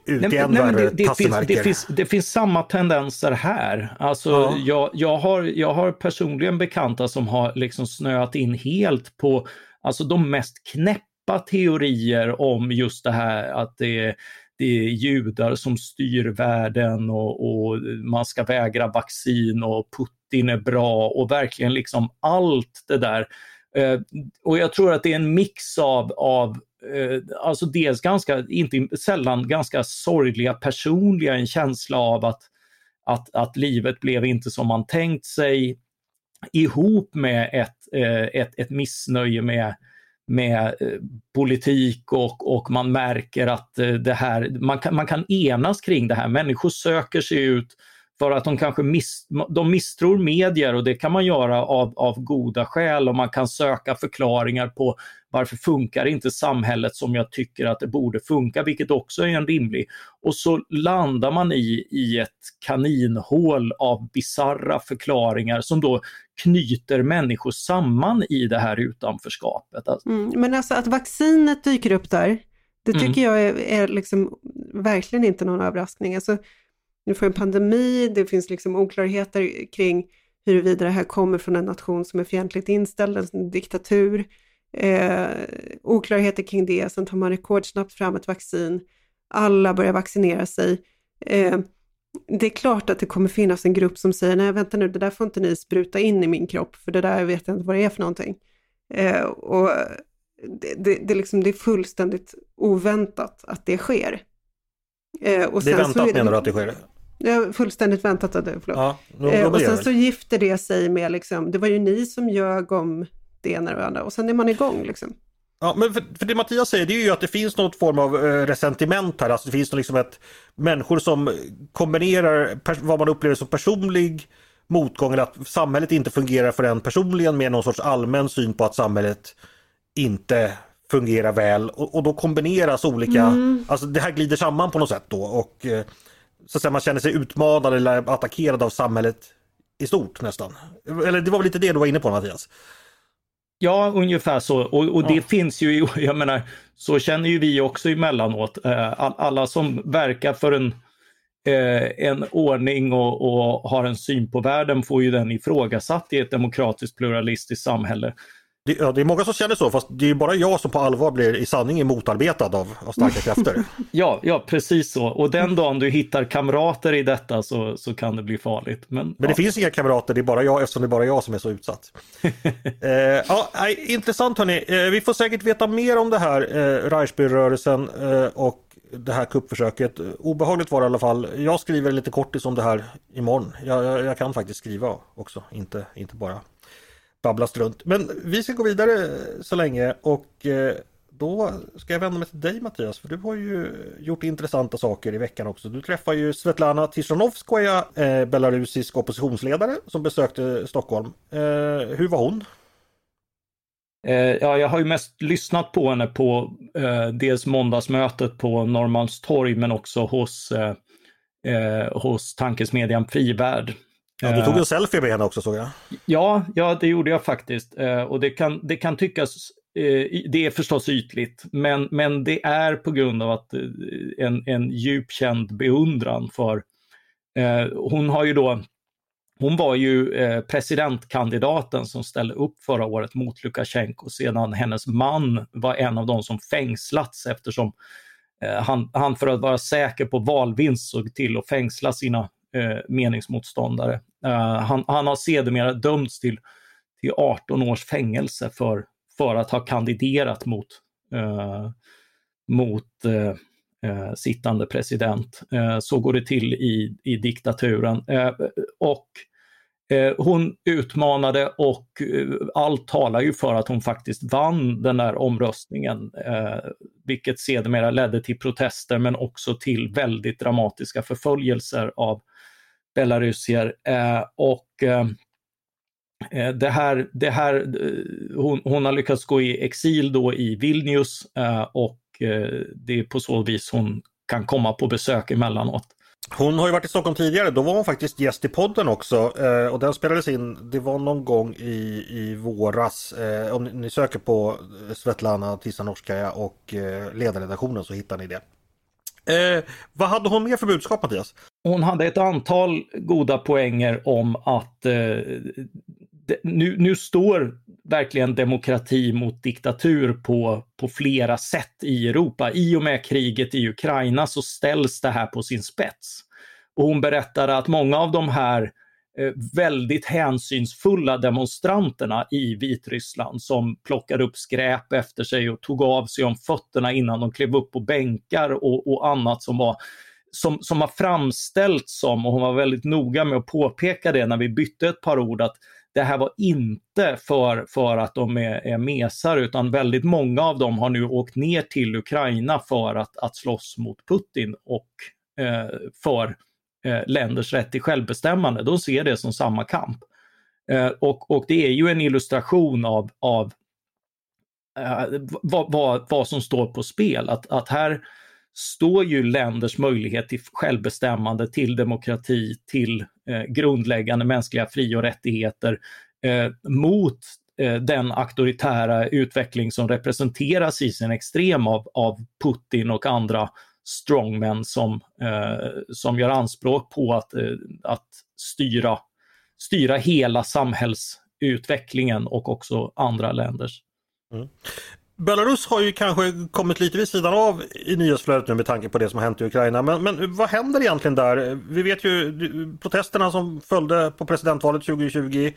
ut i än värre det, det, finns, det, finns, det finns samma tendenser här. Alltså ja. jag, jag, har, jag har personligen bekanta som har liksom snöat in helt på alltså de mest knäppa teorier om just det här att det det är judar som styr världen och, och, man ska vägra vaccin och Putin är bra och verkligen liksom allt det där. Eh, och jag tror att det är en mix av, av eh, Eh, alltså dels ganska, inte sällan ganska sorgliga personliga, en känsla av att, att, att livet blev inte som man tänkt sig ihop med ett, eh, ett, ett missnöje med med eh, politik och, och man märker att eh, det här, man kan, man kan enas kring det här. Människor söker sig ut för att de kanske miss, de misstror medier och det kan man göra av, av goda skäl och man kan söka förklaringar på varför funkar inte samhället som jag tycker att det borde funka, vilket också är en rimlig. Och så landar man i, i ett kaninhål av bizarra förklaringar som då knyter människor samman i det här utanförskapet. Mm, men alltså att vaccinet dyker upp där, det tycker mm. jag är, är liksom verkligen inte någon överraskning. Alltså, nu får en pandemi, det finns liksom oklarheter kring huruvida det här kommer från en nation som är fientligt inställd, en diktatur. Eh, oklarheter kring det, sen tar man rekordsnabbt fram ett vaccin. Alla börjar vaccinera sig. Eh, det är klart att det kommer finnas en grupp som säger, nej vänta nu, det där får inte ni spruta in i min kropp, för det där vet jag inte vad det är för någonting. Eh, och det, det, det, liksom, det är fullständigt oväntat att det sker. Eh, och det är väntat är det, menar du att det sker? Ja, fullständigt väntat att det, förlåt. Ja, eh, och sen så gifter det sig med liksom, det var ju ni som ljög om det ena och det andra och sen är man igång liksom. Ja, men för, för, det Mattias säger det är ju att det finns något form av eh, resentiment här, alltså det finns liksom ett människor som kombinerar vad man upplever som personlig motgång eller att samhället inte fungerar för en personligen med någon sorts allmän syn på att samhället inte fungerar väl och, och då kombineras olika, mm. alltså det här glider samman på något sätt då och eh, så att säga, man känner sig utmanad eller attackerad av samhället i stort nästan. Eller det var väl lite det du var inne på Mattias? Ja, ungefär så. Och, och det ja. finns ju, jag menar, så känner ju vi också emellanåt. Eh, alla som verkar för en, eh, en ordning och, och har en syn på världen får ju den ifrågasatt i ett demokratiskt pluralistiskt samhälle. Det, ja, det är många som känner så, fast det är bara jag som på allvar blir i sanning motarbetad av, av starka krafter. ja, ja, precis så. Och den dagen du hittar kamrater i detta så, så kan det bli farligt. Men, Men det ja. finns inga kamrater, det är bara jag eftersom det är bara jag som är så utsatt. eh, ja, intressant hörni. Eh, vi får säkert veta mer om det här, eh, Reichsbyrörelsen eh, och det här kuppförsöket. Obehagligt var det i alla fall. Jag skriver lite kortis om det här imorgon. Jag, jag, jag kan faktiskt skriva också, inte, inte bara babbla strunt. Men vi ska gå vidare eh, så länge och eh, då ska jag vända mig till dig Mattias, för du har ju gjort intressanta saker i veckan också. Du träffar ju Svetlana Tichanovskaja, eh, belarusisk oppositionsledare som besökte Stockholm. Eh, hur var hon? Eh, ja, jag har ju mest lyssnat på henne på eh, dels måndagsmötet på Norrmalmstorg men också hos, eh, eh hos tankesmedjan Frivärd Ja, du tog en selfie med henne också såg jag. Ja, ja det gjorde jag faktiskt. Eh, och det kan, det kan tyckas, eh, det är förstås ytligt, men, men det är på grund av att eh, en, en djup känd beundran för, hon har ju då hon var ju presidentkandidaten som ställde upp förra året mot Lukasjenko sedan hennes man var en av de som fängslats eftersom han, han för att vara säker på valvinst såg till att fängsla sina eh, meningsmotståndare. Eh, han, han har sedermera dömts till, till 18 års fängelse för, för att ha kandiderat mot, eh, mot eh, sittande president. Så går det till i, i diktaturen. och hon utmanade och allt talar ju för att hon faktiskt vann den där omröstningen, vilket sedermera ledde till protester men också till väldigt dramatiska förföljelser av belarusier. Eh, och eh, eh, det här, det här, hon, hon har lyckats gå i exil då i Vilnius och det är på så vis hon kan komma på besök emellanåt. Hon har ju varit i Stockholm tidigare, då var hon faktiskt gäst i podden också eh, och den spelades in, det var någon gång i, i våras. Eh, om ni söker på Svetlana Tisanorskaja och eh, ledarredaktionen så hittar ni det. Eh, vad hade hon mer för budskap Mattias? Hon hade ett antal goda poänger om att eh, de, nu, nu står verkligen demokrati mot diktatur på, på flera sätt i Europa. I och med kriget i Ukraina så ställs det här på sin spets. Och hon berättade att många av de här eh, Eh, väldigt hänsynsfulla demonstranterna i Vitryssland som plockade upp skräp efter sig och tog av sig om fötterna innan de klev upp på bänkar och, och annat som var som, som har framställts som, och hon var väldigt noga med att påpeka det när vi bytte ett par ord, att det här var inte för, för att de är, är mesar utan väldigt många av dem har nu åkt ner till Ukraina för att, att slåss mot Putin och eh, för Eh, länders rätt till självbestämmande. De ser det som samma kamp. Eh, och, och det är ju en illustration av, av eh, vad, vad, vad som står på spel. Att, att här står ju länders möjlighet till självbestämmande, till demokrati, till eh, grundläggande mänskliga fri och rättigheter eh, mot eh, den auktoritära utveckling som representeras i sin extrem av, av Putin och andra strongmen som, eh, som gör anspråk på att, eh, att styra, styra hela samhällsutvecklingen och också andra länders. Mm. Belarus har ju kanske kommit lite vid sidan av i nyhetsflödet nu med tanke på det som har hänt i Ukraina. Men, men vad händer egentligen där? Vi vet ju protesterna som följde på presidentvalet 2020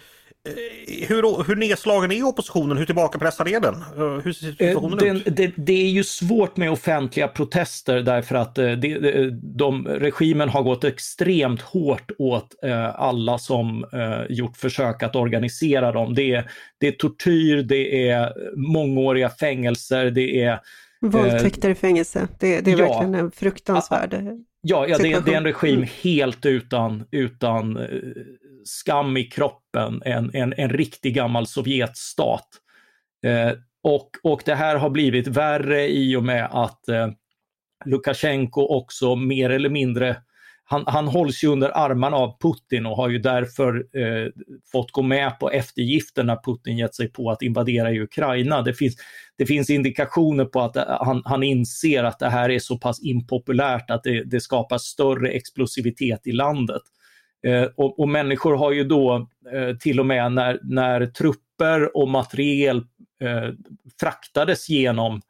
hur, hur nedslagen är oppositionen? Hur tillbakapressad är den? Eh, hur ser situationen den, ut? Det, det, är ju svårt med offentliga protester därför att eh, det, de, regimen har gått extremt hårt åt alla som gjort försök att organisera dem. Det är, det är tortyr, det är mångåriga fängelser, det är Våldtäkter i fängelse. Det, det är ja, verkligen en fruktansvärd Ja, ja det, det, är en regim helt utan, utan skam i kroppen, en, en, en riktig gammal Sovjetstat. Eh, och, och det här har blivit värre i och med att eh, Lukasjenko också mer eller mindre han, han hålls ju under armarna av Putin och har ju därför eh, fått gå med på eftergifter när Putin gett sig på att invadera i Ukraina. Det finns, det finns indikationer på att eh, han, han inser att det här är så pass impopulärt att det, det skapar större explosivitet i landet. Eh, och, och, människor har ju då eh, till och med när, när trupper och materiel eh, fraktades genom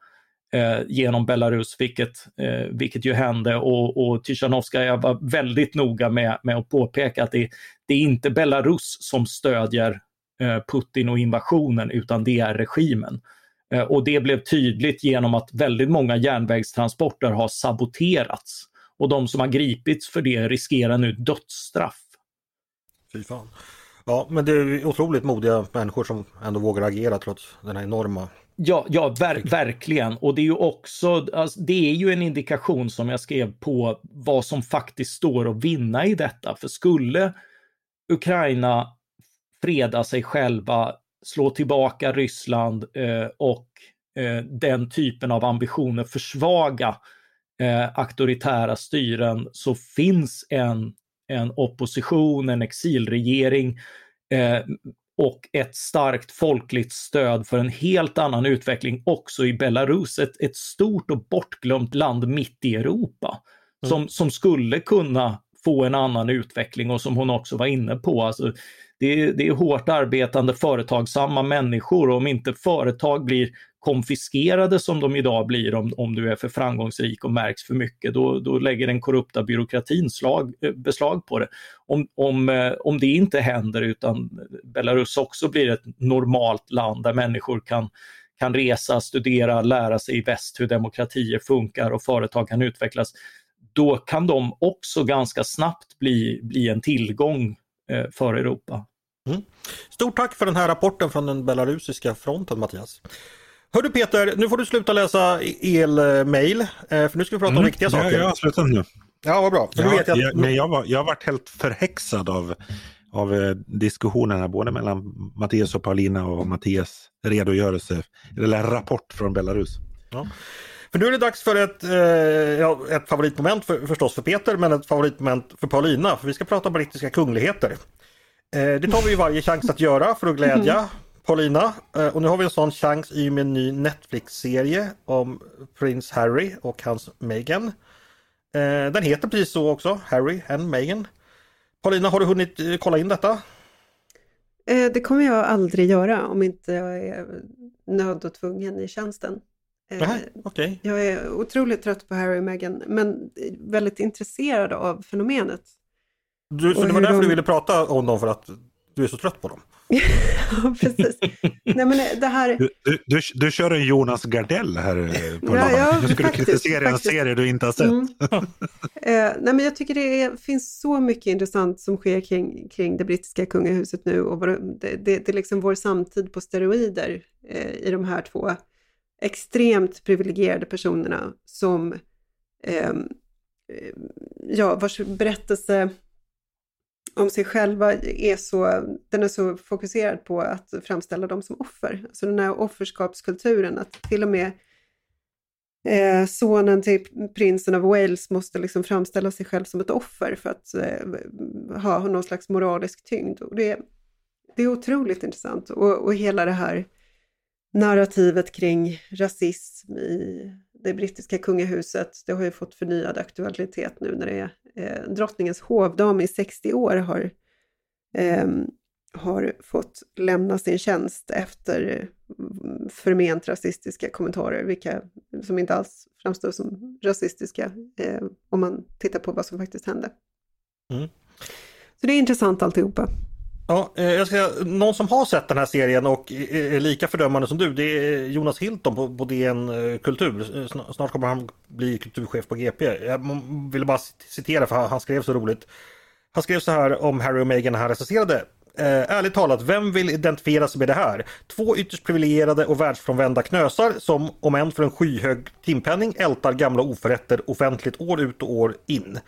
eh, genom Belarus, vilket, eh, vilket ju hände och, och Tichanovskaja var väldigt noga med, med att påpeka att det, det är inte Belarus som stödjer eh, Putin och invasionen utan det är regimen. Och det blev tydligt genom att väldigt många järnvägstransporter har saboterats och de som har gripits för det riskerar nu dödsstraff. Fy fan. Ja, men det är otroligt modiga människor som ändå vågar agera trots den här enorma Ja, ja ver verkligen. Och det är ju också, alltså, det är ju en indikation som jag skrev på vad som faktiskt står att vinna i detta. För skulle Ukraina freda sig själva, slå tillbaka Ryssland eh, och eh, den typen av ambitioner försvaga eh, auktoritära styren så finns en en opposition, en exilregering eh, och ett starkt folkligt stöd för en helt annan utveckling också i Belarus, ett, ett stort och bortglömt land mitt i Europa mm. som, som skulle kunna få en annan utveckling och som hon också var inne på. Alltså, det, är, det är hårt arbetande företagsamma människor och om inte företag blir konfiskerade som de idag blir om, om du är för framgångsrik och märks för mycket, då, då lägger den korrupta byråkratin slag, eh, beslag på det. Om, om, eh, om det inte händer utan Belarus också blir ett normalt land där människor kan kan resa, studera, lära sig i väst hur demokratier funkar och företag kan utvecklas, då kan de också ganska snabbt bli, bli en tillgång eh, för Europa. Mm. Stort tack för den här rapporten från den belarusiska fronten Mattias. Hördu Peter, nu får du sluta läsa elmail, eh, för nu ska vi prata mm. om riktiga saker. Ja, jag har slutat nu. Ja, vad bra. Ja, vet jag, jag, men jag, var, jag har varit helt förhäxad av, av eh, diskussionerna både mellan Mattias och Paulina och Mattias redogörelse, eller rapport från Belarus. Ja. För nu är det dags för ett, eh, ett favoritmoment för, förstås för Peter, men ett favoritmoment för Paulina. För vi ska prata om brittiska kungligheter. Eh, det tar vi ju varje chans att göra för att glädja mm. Paulina. Eh, och nu har vi en sån chans i och med en ny Netflix-serie om prins Harry och hans Meghan. Eh, den heter precis så också, Harry and Meghan. Paulina, har du hunnit eh, kolla in detta? Eh, det kommer jag aldrig göra om inte jag är nöd och tvungen i tjänsten. Nej, okay. Jag är otroligt trött på Harry och Meghan men väldigt intresserad av fenomenet. Du, så det var därför de... du ville prata om dem för att du är så trött på dem? ja, precis. Nej, men det här... du, du, du, du kör en Jonas Gardell här eh, på ja, ja, Du skulle faktiskt, kritisera faktiskt. en serie du inte har sett. Mm. eh, nej, men jag tycker det är, finns så mycket intressant som sker kring, kring det brittiska kungahuset nu och det, det, det, är liksom vår samtid på steroider eh, i de här två extremt privilegierade personerna som ehm, eh, ja, vars berättelse om sig själva är så, den är så fokuserad på att framställa dem som offer. Alltså den här offerskapskulturen, att till och med eh, sonen till prinsen av Wales måste liksom framställa sig själv som ett offer för att eh, ha någon slags moralisk tyngd. Och det, det är otroligt intressant och, och hela det här narrativet kring rasism i det brittiska kungahuset, det har ju fått förnyad aktualitet nu när det är eh, drottningens hovdam i 60 år har, eh, har fått lämna sin tjänst efter förment rasistiska kommentarer, vilka som inte alls framstår som rasistiska eh, om man tittar på vad som faktiskt hände. Mm. Så det är intressant alltihopa. Ja, eh, jag ska, någon som har sett den här serien och är lika fördömande som du, det är Jonas Hilton på, på DN eh, Kultur. Eh, snart kommer han bli kulturchef på GP. Jag ville bara citera för han skrev så roligt. Han skrev så här om Harry och Meghan när han recenserade. Eh, ärligt talat, vem vill identifiera sig med det här? Två ytterst privilegierade och världsfrånvända knösar som, om än för en skyhög timpenning, ältar gamla oförrätter offentligt år ut och år in.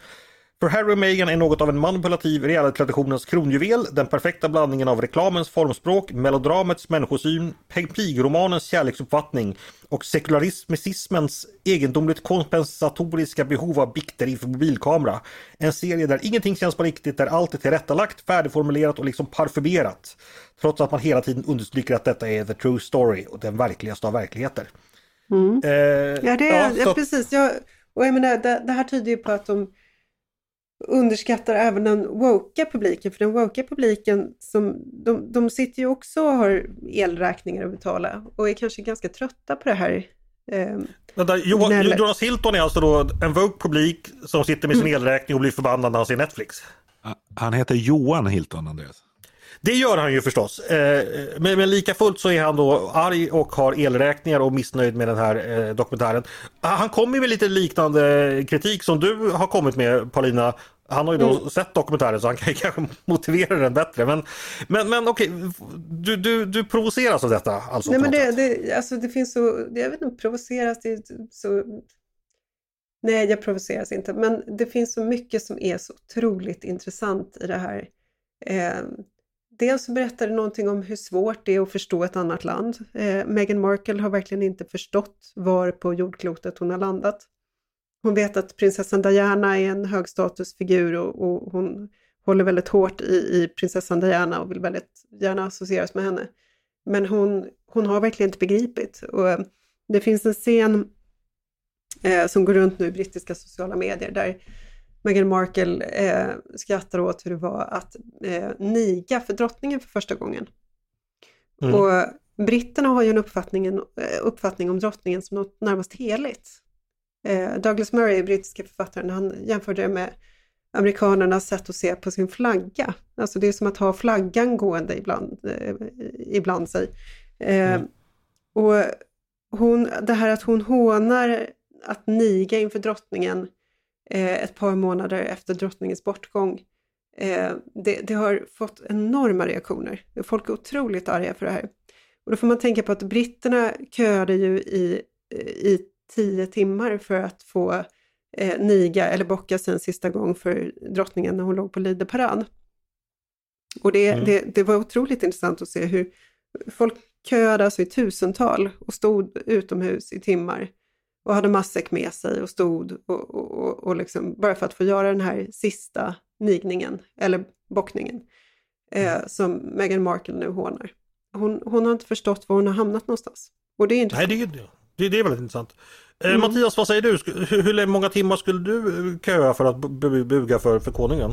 För Harry och Meghan är något av en manipulativ realitytraditionens kronjuvel, den perfekta blandningen av reklamens formspråk, melodramets människosyn, pigromanens kärleksuppfattning och sekularismens egendomligt kompensatoriska behov av bikter inför mobilkamera. En serie där ingenting känns på riktigt, där allt är tillrättalagt, färdigformulerat och liksom parfymerat. Trots att man hela tiden understryker att detta är the true story och den verkligaste av verkligheter. Mm. Eh, ja, det är, ja, så... ja, precis. Jag, och jag menar, det, det här tyder ju på att de underskattar även den woka publiken, för den woka publiken som, de, de sitter ju också och har elräkningar att betala och är kanske ganska trötta på det här. Eh, Vänta, Johan, Jonas Hilton är alltså då en woke publik som sitter med sin mm. elräkning och blir förbannad när han ser Netflix? Han heter Johan Hilton, Andreas. Det gör han ju förstås. Eh, men, men lika fullt så är han då arg och har elräkningar och missnöjd med den här eh, dokumentären. Han kommer med lite liknande kritik som du har kommit med Paulina. Han har ju då mm. sett dokumentären så han kan kanske motivera den bättre. Men, men, men okej, du, du, du provoceras av detta? Alltså, Nej men det, det, alltså det finns så, jag vet inte, provoceras det så... Nej, jag provoceras inte, men det finns så mycket som är så otroligt intressant i det här. Eh, dels så berättar det någonting om hur svårt det är att förstå ett annat land. Eh, Meghan Markle har verkligen inte förstått var på jordklotet hon har landat. Hon vet att prinsessan Diana är en högstatusfigur och, och hon håller väldigt hårt i, i prinsessan Diana och vill väldigt gärna associeras med henne. Men hon, hon har verkligen inte begripit. Och eh, det finns en scen eh, som går runt nu i brittiska sociala medier där Meghan Markle eh, skrattar åt hur det var att eh, niga för drottningen för första gången. Mm. Och britterna har ju en uppfattning, en eh, uppfattning om drottningen som något närmast heligt. Eh, Douglas Murray, brittiska författaren, han jämförde det med amerikanernas sätt att se på sin flagga. Alltså det är som att ha flaggan gående ibland, eh, ibland sig. Eh, mm. Och hon, det här att hon hånar att niga inför drottningen ett par månader efter drottningens bortgång Eh, det, det, har fått enorma reaktioner. Folk är otroligt arga för det här. Och då får man tänka på att britterna köade ju i, i tio timmar för att få eh, niga eller bocka sig en sista gång för drottningen när hon låg på lideparad. Och det, mm. det, det, var otroligt intressant att se hur folk köade alltså i tusental och stod utomhus i timmar och hade matsäck med sig och stod och, och, och, och liksom, bara för att få göra den här sista nigningen, eller bockningen, eh, mm. som Meghan Markle nu hånar. Hon, hon har inte förstått var hon har hamnat någonstans. Och det är intressant. Nej, det, det, det är väldigt intressant. Eh, mm. Mattias, vad säger du? Hur, hur många timmar skulle du köa för att buga för, för konungen?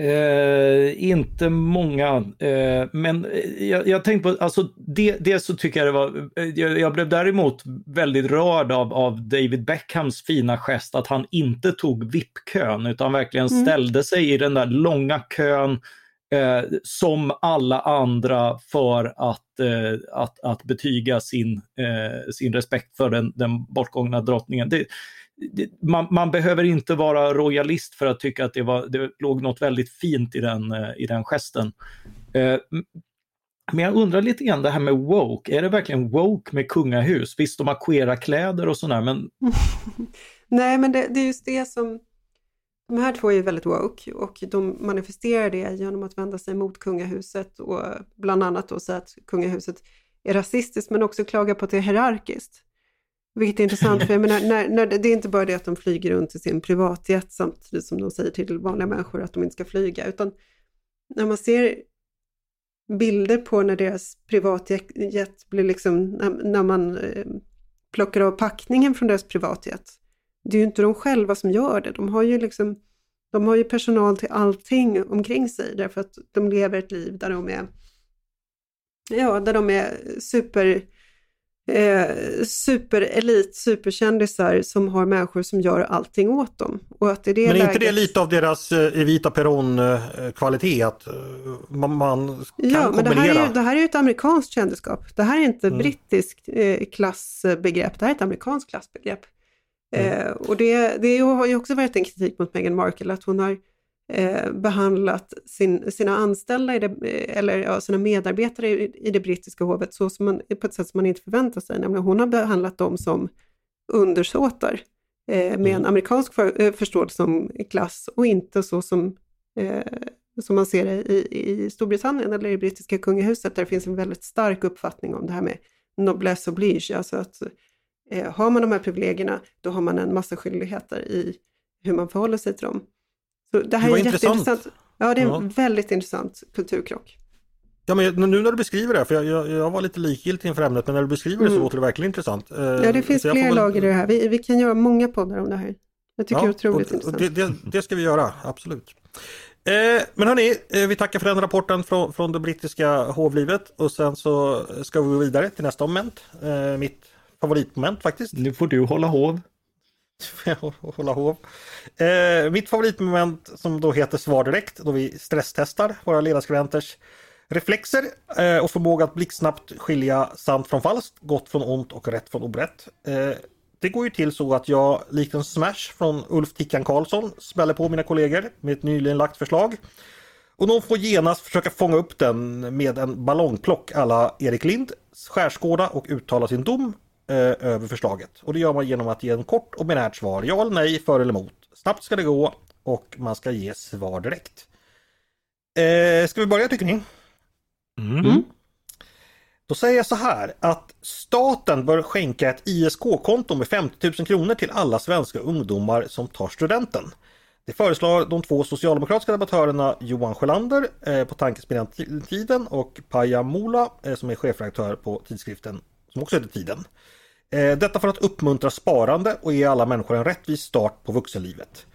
Eh, inte många, eh, men jag, jag tänkte på, alltså det, det så tycker jag det var, eh, jag, jag, blev däremot väldigt rörd av, av David Beckhams fina gest att han inte tog VIP-kön utan verkligen mm. ställde sig i den där långa kön eh, som alla andra för att, eh, att, att betyga sin, eh, sin respekt för den, den bortgångna drottningen. Det, man, man, behöver inte vara royalist för att tycka att det, var, det låg något väldigt fint i den, eh, i den gesten. Eh, men jag undrar lite grann det här med woke, är det verkligen woke med kungahus? Visst, de har queera kläder och sådär, men... Nej, men det, det, är just det som... De här två är väldigt woke och de manifesterar det genom att vända sig mot kungahuset och bland annat då säga att kungahuset är rasistiskt men också klaga på att det är hierarkiskt. Vilket är intressant, för jag menar, när, när, det är inte bara det att de flyger runt i sin privatjet samtidigt som de säger till vanliga människor att de inte ska flyga, utan när man ser bilder på när deras privatjet blir liksom, när, man eh, plockar av packningen från deras privatjet, det är ju inte de själva som gör det, de har ju liksom de har ju personal till allting omkring sig därför att de lever ett liv där de är ja, där de är super eh, superelit, superkändisar som har människor som gör allting åt dem. Och att det är det Men är läget... inte det lite av deras eh, Evita Peron-kvalitet? Att eh, man, man kan ja, kombinera? men det här, är, det här är ett amerikanskt kändisskap. Det här är inte mm. brittiskt eh, klassbegrepp, det här är ett amerikanskt klassbegrepp. Mm. Eh, och det, det har ju också varit en kritik mot Meghan Markle, att hon har eh, behandlat sin, sina anställda, det, eller ja, sina medarbetare i, i, det brittiska hovet så som man, på ett sätt som man inte förväntar sig. Nämligen hon har behandlat dem som undersåtar eh, med mm. en amerikansk för, eh, förståelse som klass och inte så som, eh, som man ser det i, i Storbritannien eller i brittiska kungahuset där det finns en väldigt stark uppfattning om det här med noblesse oblige, alltså att eh, har man de här privilegierna då har man en massa skyldigheter i hur man förhåller sig till dem. Så det här det är jätteintressant. Ja, det är en ja. väldigt intressant kulturkrock. Ja, men nu när du beskriver det, för jag, jag, jag var lite likgiltig inför ämnet, men när du beskriver det så mm. låter det verkligen intressant. Eh, ja, det finns fler väl... lager i det här. Vi, vi kan göra många poddar om det här. Jag tycker ja, det är otroligt och, intressant. Det, det, det, ska vi göra, absolut. Eh, men hörni, eh, vi tackar för den rapporten från, från det brittiska hovlivet och sen så ska vi gå vidare till nästa moment. Eh, mitt favoritmoment faktiskt. Nu får du hålla hov. hålla hov. Eh, mitt favoritmoment som då heter Svar direkt, då vi stresstestar våra ledarskribenters reflexer eh, och förmåga att blixtsnabbt skilja sant från falskt, gott från ont och rätt från orätt. Eh, det går ju till så att jag likt en smash från Ulf Tickan Karlsson smäller på mina kollegor med ett nyligen lagt förslag. Och de får genast försöka fånga upp den med en ballongplock alla Erik Lind, skärskåda och uttala sin dom eh, över förslaget. Och det gör man genom att ge en kort och binärt svar, ja eller nej, för eller emot. Snabbt ska det gå och man ska ge svar direkt. Eh, ska vi börja tycker ni? Mm. Mm. Då säger jag så här att staten bör skänka ett ISK-konto med 50 000 kronor till alla svenska ungdomar som tar studenten. Det föreslår de två socialdemokratiska debattörerna Johan Sjölander eh, på Tankesmedjan Tiden och Paja Mola eh, som är chefredaktör på tidskriften som också heter Tiden. Eh, detta för att uppmuntra sparande och ge alla människor en rättvis start på vuxenlivet.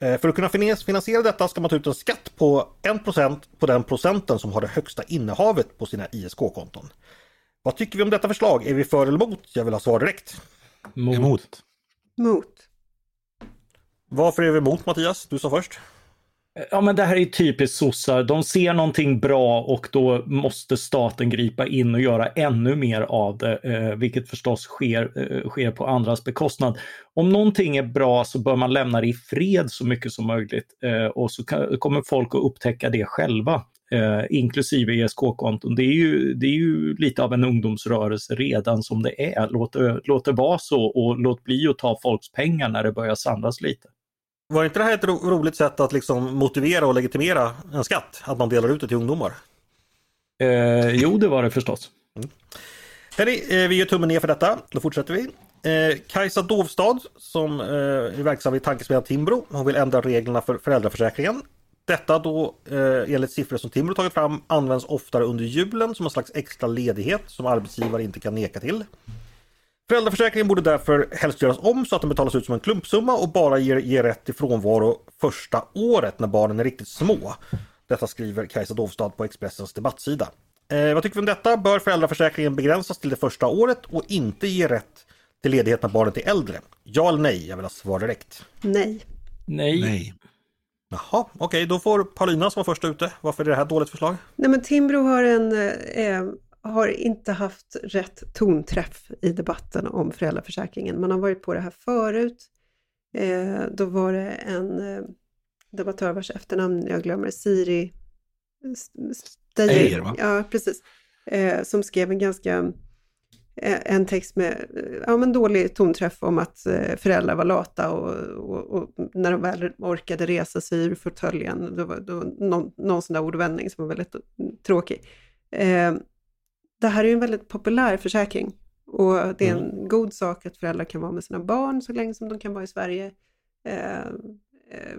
Eh, för att kunna finansiera detta ska man ta ut en skatt på 1% på den procenten som har det högsta innehavet på sina ISK-konton. Vad tycker vi om detta förslag? Är vi för eller emot? Jag vill ha svar direkt. Mot. Mot. Varför är vi emot Mattias? Du sa först. Ja men det här är typiskt sossar. De ser någonting bra och då måste staten gripa in och göra ännu mer av det, eh, vilket förstås sker, eh, sker på andras bekostnad. Om någonting är bra så bör man lämna det i fred så mycket som möjligt eh, och så kommer folk att upptäcka det själva. Inklusive ESK-konton. Det, är ju, det är ju lite av en ungdomsrörelse redan som det är. Låt, låt det vara så och låt bli att ta folks pengar när det börjar samlas lite. Var inte det här ett ro roligt sätt att liksom motivera och legitimera en skatt? Att man delar ut det till ungdomar? Eh, jo, det var det förstås. Mm. Hörni, eh, vi gör tummen ner för detta. Då fortsätter vi. Eh, Kajsa Dovstad som eh, är verksam i tankesmedjan Timbro. Hon vill ändra reglerna för föräldraförsäkringen. Detta då eh, enligt siffror som Timbro tagit fram används oftare under julen som en slags extra ledighet som arbetsgivare inte kan neka till. Föräldraförsäkringen borde därför helst göras om så att den betalas ut som en klumpsumma och bara ger, ger rätt till frånvaro första året när barnen är riktigt små. Detta skriver Kajsa Dovstad på Expressens debattsida. Eh, vad tycker vi om detta? Bör föräldraförsäkringen begränsas till det första året och inte ge rätt till ledighet när barnet är äldre? Ja eller nej? Jag vill ha svar direkt. Nej. Nej. nej. Jaha, okej, okay, då får Paulina som var första ute. Varför är det här dåligt förslag? Nej, men Timbro har en eh, har inte haft rätt tonträff i debatten om föräldraförsäkringen. Man har varit på det här förut. Eh, då var det en eh, debattör vars efternamn jag glömmer, Siri Steyer. Ja, precis. Eh, som skrev en ganska eh, en text med ja, men dålig tonträff om att eh, föräldrar var lata och, och, och, när de väl orkade resa sig ur fåtöljen, då var det någon, någon sån där ordvändning som var väldigt tråkig. Eh, det här är ju en väldigt populär försäkring och det är en mm. god sak att föräldrar kan vara med sina barn så länge som de kan vara i Sverige. Eh, eh,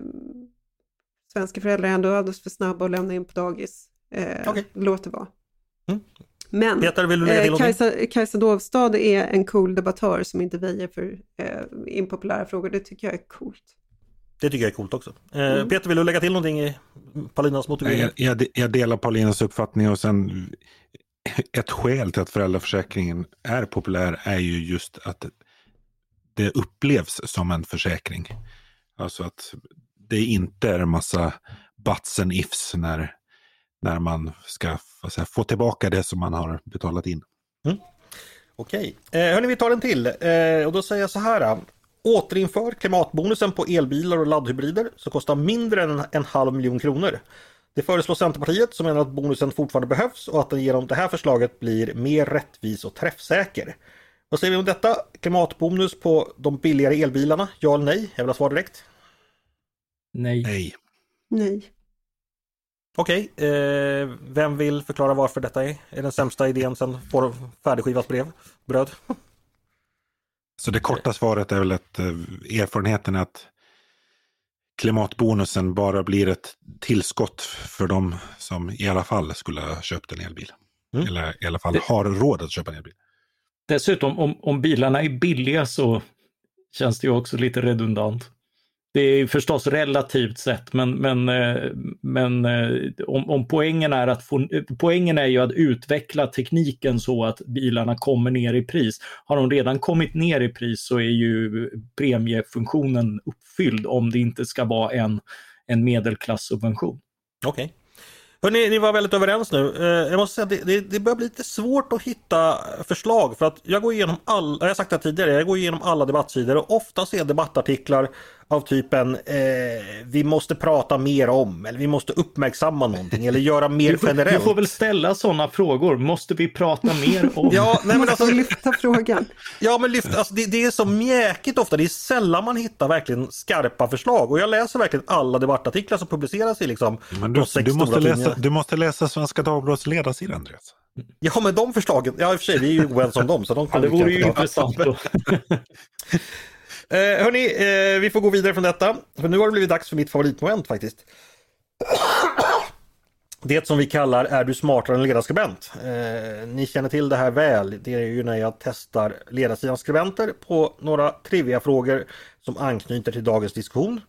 svenska föräldrar är ändå alldeles för snabba att lämna in på dagis. Eh, okay. Låt det vara. Mm. Men Peter, vill du lägga till eh, Kajsa, Kajsa Dovstad är en cool debattör som inte väjer för eh, impopulära frågor. Det tycker jag är coolt. Det tycker jag är coolt också. Eh, mm. Peter, vill du lägga till någonting i Paulinas motivering? Jag, jag, jag delar Paulinas uppfattning och sen ett skäl till att föräldraförsäkringen är populär är ju just att det upplevs som en försäkring. Alltså att det inte är en massa buts and ifs när, när man ska säga, få tillbaka det som man har betalat in. Mm. Okej, eh, hörni vi tar en till eh, och då säger jag så här. Eh. Återinför klimatbonusen på elbilar och laddhybrider som kostar mindre än en halv miljon kronor. Det föreslår Centerpartiet som menar att bonusen fortfarande behövs och att den genom det här förslaget blir mer rättvis och träffsäker. Vad säger vi om detta? Klimatbonus på de billigare elbilarna? Ja eller nej? Jag vill ha svar direkt. Nej. Nej. Nej. Okej, okay, eh, vem vill förklara varför detta är, är den sämsta idén sen får färdigskivat brev, bröd? Så det korta svaret är väl att eh, erfarenheten är att klimatbonusen bara blir ett tillskott för de som i alla fall skulle ha köpt en elbil. Mm. Eller i alla fall har råd att köpa en elbil. Dessutom, om, om bilarna är billiga så känns det ju också lite redundant. Det är förstås relativt sett, men, men, eh, men eh, om, om poängen är att få, poängen är ju att utveckla tekniken så att bilarna kommer ner i pris. Har de redan kommit ner i pris så är ju premiefunktionen uppfylld om det inte ska vara en, en medelklasssubvention. Okej. Okay. Hörrni, ni var väldigt överens nu. Eh, jag måste säga att det, det, börjar bli lite svårt att hitta förslag för att jag går igenom alla, jag har sagt det tidigare, jag går igenom alla debattsidor och ofta ser debattartiklar av typen eh, vi måste prata mer om eller vi måste uppmärksamma någonting eller göra mer du får, generellt. Du får väl ställa sådana frågor. Måste vi prata mer om? ja, nej, men alltså, lyfta frågan. Ja, men lyft, alltså, det, det, är så mjäkigt ofta. Det är sällan man hittar verkligen skarpa förslag och jag läser verkligen alla debattartiklar som publiceras i liksom men du, du, måste läsa, du måste läsa Svenska Dagbladets ledarsida, Andreas. Ja, men de förslagen, ja i och för sig, vi är ju oense om dem. Så de ja, det vore ju intressant. Eh, hörni, eh, vi får gå vidare från detta. För nu har det blivit dags för mitt favoritmoment faktiskt. Det som vi kallar Är du smartare än ledarskribent? Eh, ni känner till det här väl. Det är ju när jag testar ledarsidans skribenter på några triviafrågor som anknyter till dagens diskussion.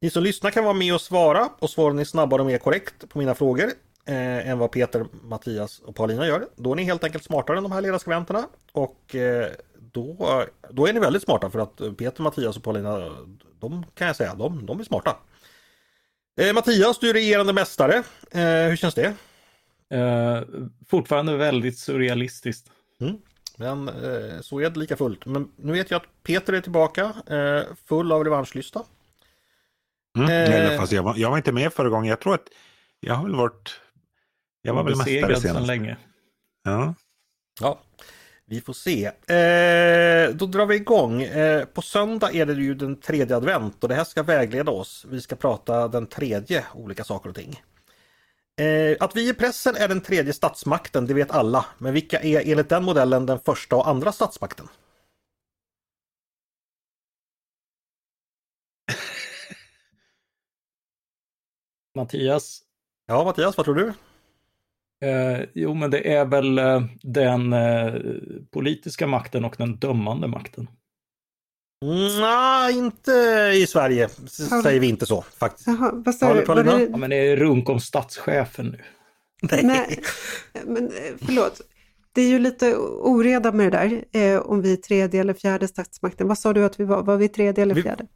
Ni som lyssnar kan vara med och svara och svarar ni snabbare och mer korrekt på mina frågor eh, än vad Peter, Mattias och Paulina gör. Då är ni helt enkelt smartare än de här ledarskribenterna och eh, då, då är ni väldigt smarta för att Peter, Mattias och Paulina, de kan jag säga, de, de är smarta. Eh, Mattias, du är regerande mästare. Eh, hur känns det? Eh, fortfarande väldigt surrealistiskt. Mm. Men eh, så är det lika fullt. Men nu vet jag att Peter är tillbaka, eh, full av revanschlysta. Mm. Eh. Eller, fast jag var, jag var inte med förra gången. Jag tror att jag har väl varit... Jag var väl mästare senast. länge. Ja. Ja, vi får se. Eh, då drar vi igång. Eh, på söndag är det ju den tredje advent och det här ska vägleda oss. Vi ska prata den tredje olika saker och ting. Eh, att vi i pressen är den tredje statsmakten, det vet alla. Men vilka är enligt den modellen den första och andra statsmakten? Mattias, Ja, Mattias, vad tror du? Eh, jo men det är väl eh, den eh, politiska makten och den dömande makten. Nej, inte i Sverige Har- säger vi inte så faktiskt. Jaha, vad sa Ja, du? det Var Paulina. det, Ja men det är runk om statschefen nu. nej, men eh, förlåt. Det är ju lite oreda med det där, eh, om vi är tredje eller fjärde statsmakten. Vad sa du att vi var? Var vi tredje eller Vi- fjärde?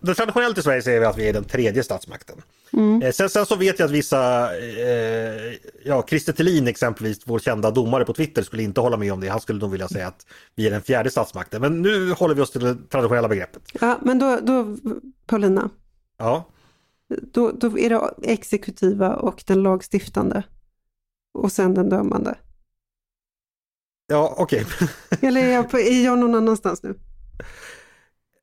Det traditionellt i Sverige säger vi att vi är den tredje statsmakten. Mm. Eh, Sen, sen så vet jag att vissa, eh, ja Christer Thelin exempelvis, vår kända domare på Twitter skulle inte hålla med om det. Han skulle nog vilja säga att vi är den fjärde statsmakten. Men nu håller vi oss till det traditionella begreppet. Ja, men då, då Paulina, Ja, då, då är det exekutiva och den lagstiftande. Och sen den dömande. ja okej. Eller är jag, på, är jag någon annanstans nu?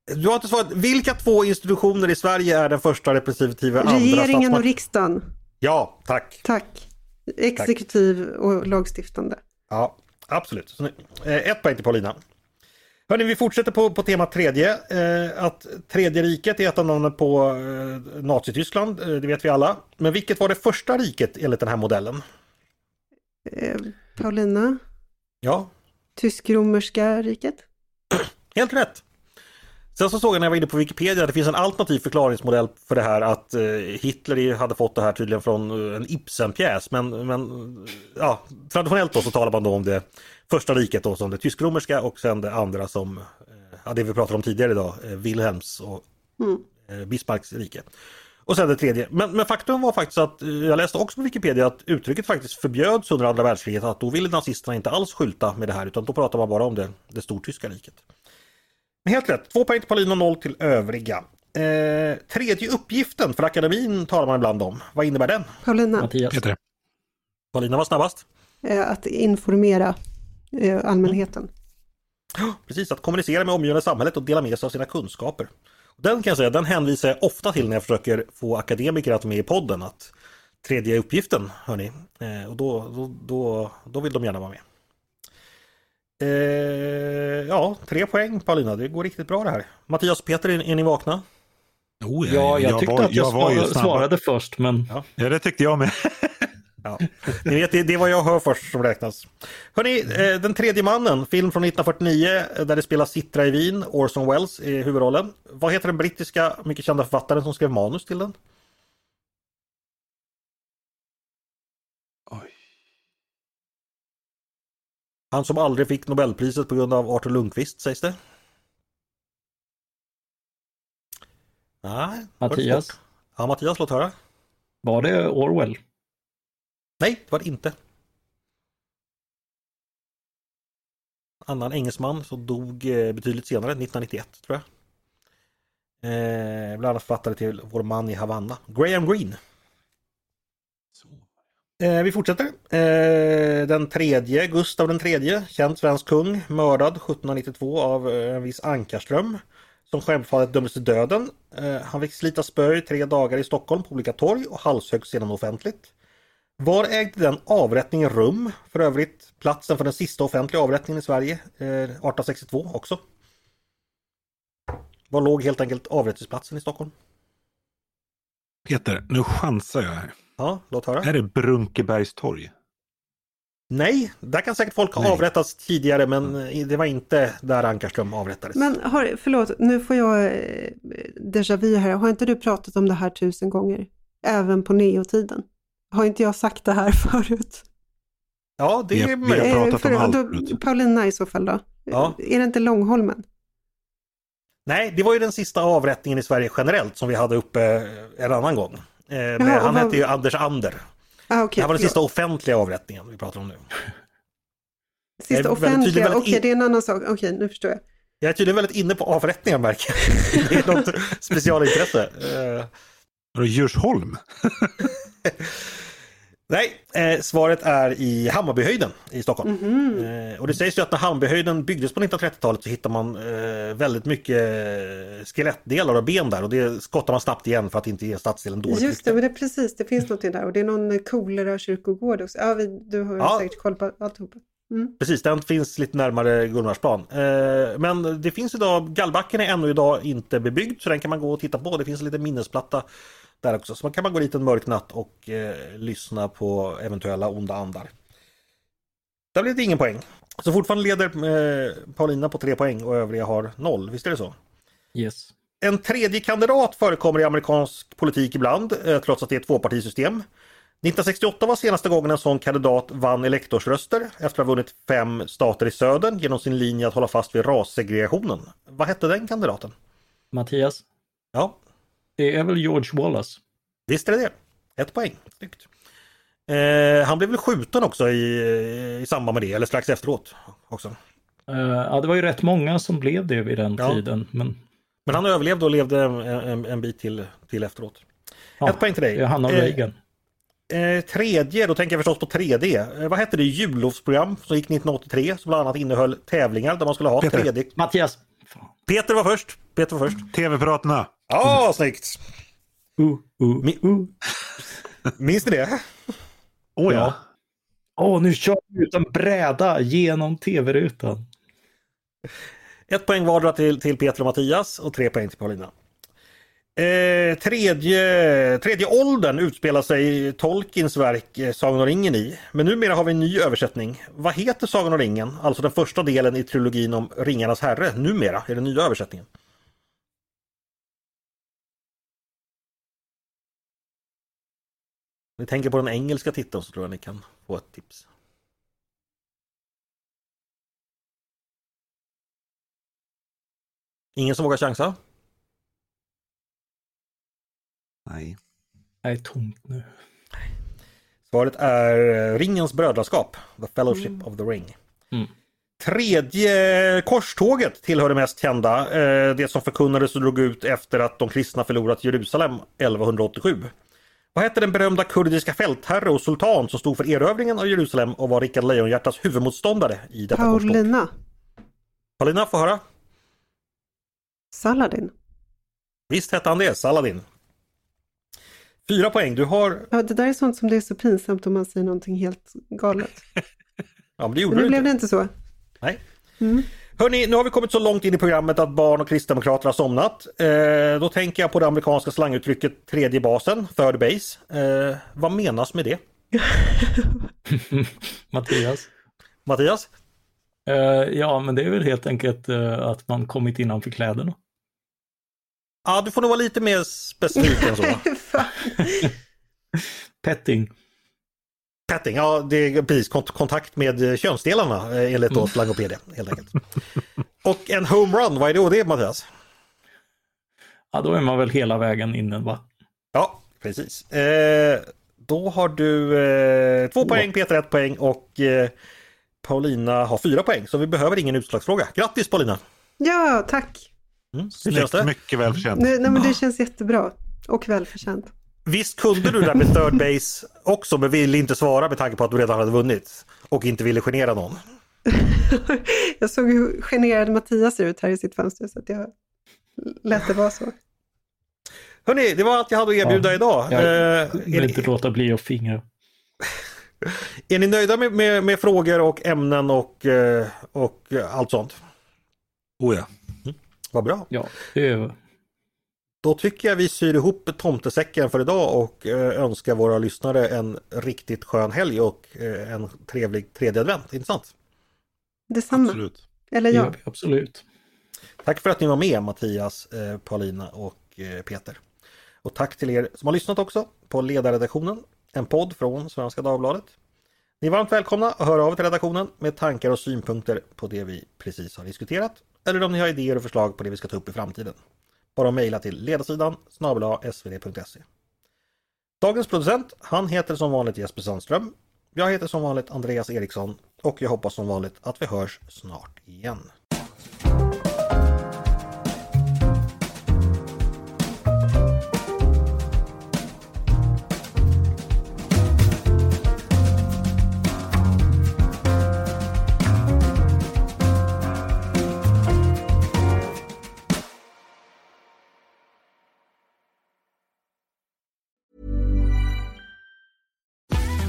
Du har inte svarat. Vilka två institutioner i Sverige är den första representativa andra Regeringen och riksdagen. Ja, tack. Tack. Exekutiv och lagstiftande. Ja, absolut. Så eh, ett poäng till Paulina. Hörni, vi fortsätter på, på temat tredje. Eh, att tredje riket är ett av namnen på eh, Nazityskland, eh, det vet vi alla. Men vilket var det första riket enligt den här modellen? Eh, Paulina, Ja, tysk-romerska riket. helt rätt. Sen så såg jag när jag var inne på Wikipedia att det finns en alternativ förklaringsmodell för det här att eh, Hitler hade fått det här tydligen från eh, en Ibsen-pjäs. Men, men ja, traditionellt då så talar man då om det första riket då som det tysk-romerska och sen det andra som, eh, ja, det vi pratade om tidigare idag, eh, Wilhelms och Mm. Bismarcks rike. Och sen det tredje. Men, men faktum var faktiskt att, jag läste också på Wikipedia att uttrycket faktiskt förbjöds under andra världskriget. Att då ville nazisterna inte alls skylta med det här utan då pratar man bara om det, det stortyska riket. Men Helt rätt, två poäng till Paulina och noll till övriga. Eh, tredje uppgiften för akademin talar man ibland om. Vad innebär den? Paulina, Mattias. Peter. Paulina var snabbast. eh, att informera eh, allmänheten. Precis, att kommunicera med omgivande samhället och dela med sig av sina kunskaper. Den kan jag säga, den hänvisar jag ofta till när jag försöker få akademiker att vara med i podden. Att tredje uppgiften, hörni. Eh, och då, då, då, då vill de gärna vara med. Eh, ja, tre poäng Paulina, det går riktigt bra det här. Mattias och Peter, är, är ni vakna? Oh, Ja, jag, tyckte var, att jag, ju svarade, svarade först, men Ja, det tyckte jag med. Ja, ni vet, det, det är vad jag hör först som räknas. Hörni, eh, Den tredje mannen, film från 1949 eh, där det spelas Citra i Wien, Orson Welles i huvudrollen. Vad heter den brittiska mycket kända författaren som skrev manus till den? Han som aldrig fick Nobelpriset på grund av Arthur Lundqvist sägs det. Nej. Mattias? svårt. Ja, Mattias, låt höra. var det Orwell? Nej, det var det inte. Annan engelsman som dog eh, betydligt senare, 1991 tror jag. Eh, bland annat författare till Vår man i Havanna, Graham Greene. Eh, vi fortsätter. Eh, den tredje, Gustav den tredje, känd svensk kung, mördad 1792 av eh, en viss Ankarström. Som självfallet dömdes till döden. Eh, han fick slita spö i tre dagar i Stockholm på olika torg och halshöggs sedan offentligt. Var ägde den avrättningen rum? För övrigt platsen för den sista offentliga avrättningen i Sverige, eh, 1862 också. Var låg helt enkelt avrättningsplatsen i Stockholm? Peter, nu chansar jag här. Ja, låt höra. Är det Brunkebergstorg? Nej, där kan säkert folk ha avrättats tidigare men eh, det var inte där Ankarström avrättades. Men har, förlåt, nu får jag eh, déjà vu här. Har inte du pratat om det här tusen gånger? Även på neotiden? Har inte jag sagt det här förut? Ja, det är har- vi möjligt. har- pratat om allt då, förut. Paulina i så fall då? Ja. Är det inte Långholmen? Nej, det var ju den sista avrättningen i Sverige generellt som vi hade uppe eh, en annan gång. Eh, men Jaha, han vad- hette ju Anders Ander. Ah, Det okay, här var den sista offentliga avrättningen vi pratar om nu. Sista väldigt offentliga, tydlig, okej väldigt in- det är en annan sak. Okej, nu förstår jag. Jag är tydligen väldigt inne på avrättningar märker jag. Det är något specialintresse. Eh, Vadå, Djursholm? Nej, eh, svaret är i Hammarbyhöjden i Stockholm. Mhm. Eh, och det sägs ju att när Hammarbyhöjden byggdes på 1930-talet så hittar man eh, väldigt mycket eh, skelettdelar och ben där och det skottar man snabbt igen för att inte ge stadsdelen dåligt Just rykte. det, men det är precis, det finns något där och det är någon kolera kyrkogård också. Ja, vi, du har Ja. säkert koll på alltihopa. Mm. Precis, den finns lite närmare Gullmarsplan. Eh, men det finns idag, Gallbacken är ännu idag inte bebyggd så den kan man gå och titta på. Det finns en liten minnesplatta där också. Så man kan man gå dit en mörk natt och eh, lyssna på eventuella onda andar. Där blev det ingen poäng. Så fortfarande leder eh, Paulina på tre poäng och övriga har noll. Visst är det så? Yes. En tredje kandidat förekommer i amerikansk politik ibland, eh, trots att det är ett tvåpartisystem. 1968 var senaste gången en sån kandidat vann elektorsröster efter att ha vunnit fem stater i södern genom sin linje att hålla fast vid rassegregationen. Vad hette den kandidaten? Mattias, Ja, det är väl George Wallace? visst är det det. Ett poäng. Snyggt. Eh, han blev väl skjuten också i, i samband med det, eller strax efteråt. också. Eh, ja, det var ju rätt många som blev det vid den Ja. tiden. Men Men han överlevde och levde en, en, en bit till, till efteråt. ja, Ett poäng till dig. det är han och Eh, Reagan. Eh, tredje, då tänker jag förstås på 3D. Eh, vad hette det jullovsprogram som gick 1983 som bland annat innehöll tävlingar där man skulle ha Peter. 3D. Mattias! Peter var först. Peter var först. TV-piraterna. Ja, snyggt! Uh, uh, uh. Minns ni det? Åh ja. Ja. Åh, nu kör vi ut en bräda genom tv-rutan. Ett poäng vardera till, till Peter och Mattias och tre poäng till Paulina. Eh, tredje, tredje åldern utspelar sig i Tolkiens verk eh, Sagan om ringen i. Men numera har vi en ny översättning. Vad heter Sagan om ringen? Alltså den första delen i trilogin om Ringarnas herre. Numera är den nya översättningen. Ni tänker på den engelska titeln så tror jag ni kan få ett tips. Ingen som vågar chansa? Nej. Det är tomt nu. Svaret är eh, Ringens brödraskap, The Fellowship of the Ring. Mm. Tredje korståget tillhör det mest kända, eh, det som förkunnades och drog ut efter att de kristna förlorat Jerusalem 1187. Vad hette den berömda kurdiska fältherre och sultan som stod för erövringen av Jerusalem och var Rikard Lejonhjärtas huvudmotståndare i detta korståg? Paulina, Paulina, får höra. Saladin. Visst hette han det, Saladin. Fyra poäng, du har... Ja, det där är sånt som det är så pinsamt om man säger någonting helt galet. Ja, men det Men gjorde nu du blev inte. det inte så. Nej. Mm. Hörni, nu har vi kommit så långt in i programmet att barn och kristdemokrater har somnat. Eh, då tänker jag på det amerikanska slanguttrycket tredje basen, third base. Eh, vad menas med det? Mattias? Mattias? Eh, ja, men det är väl helt enkelt eh, att man kommit innanför kläderna. Ja, du får nog vara lite mer specifik än så. Petting. Petting, ja det är precis kont- kontakt med eh, könsdelarna eh, enligt då slangopedia helt enkelt. Och en homerun, vad är då det Mattias? Ja, då är man väl hela vägen inne, va? Ja, precis. Eh, då har du eh, två poäng, Peter ett poäng och eh, Paulina har fyra poäng. Så vi behöver ingen utslagsfråga. Grattis Paulina! Ja, tack. Mm, hur känns Snyggt, det? mycket välförtjänt. Nej, nej, men det känns jättebra. Och välförtjänt. Visst kunde du där med third base också men ville inte svara med tanke på att du redan hade vunnit och inte ville genera någon. Jag såg hur generad Mattias ser ut här i sitt fönster så att jag lät det vara så. Hörni, det var allt jag hade att erbjuda Ja, idag. Jag Eh, är, vill inte ni, låta bli att fingra. är ni nöjda med, med, med frågor och ämnen och, eh, och allt sånt? Oh ja. Vad bra. Ja, det är... Då tycker jag vi syr ihop tomtesäcken för idag och eh, önskar våra lyssnare en riktigt skön helg och eh, en trevlig tredje advent. Intressant. Detsamma. Absolut. Eller gör ja. absolut. Tack för att ni var med Mattias, eh, Paulina och Peter. Och tack till er som har lyssnat också på Ledarredaktionen, en podd från Svenska Dagbladet. Ni är varmt välkomna att höra av er till redaktionen med tankar och synpunkter på det vi precis har diskuterat eller om ni har idéer och förslag på det vi ska ta upp i framtiden. Bara mejla till ledarsidan snabel svd.se. Dagens producent, han heter som vanligt Jesper Sandström. Jag heter som vanligt Andreas Eriksson och jag hoppas som vanligt att vi hörs snart igen.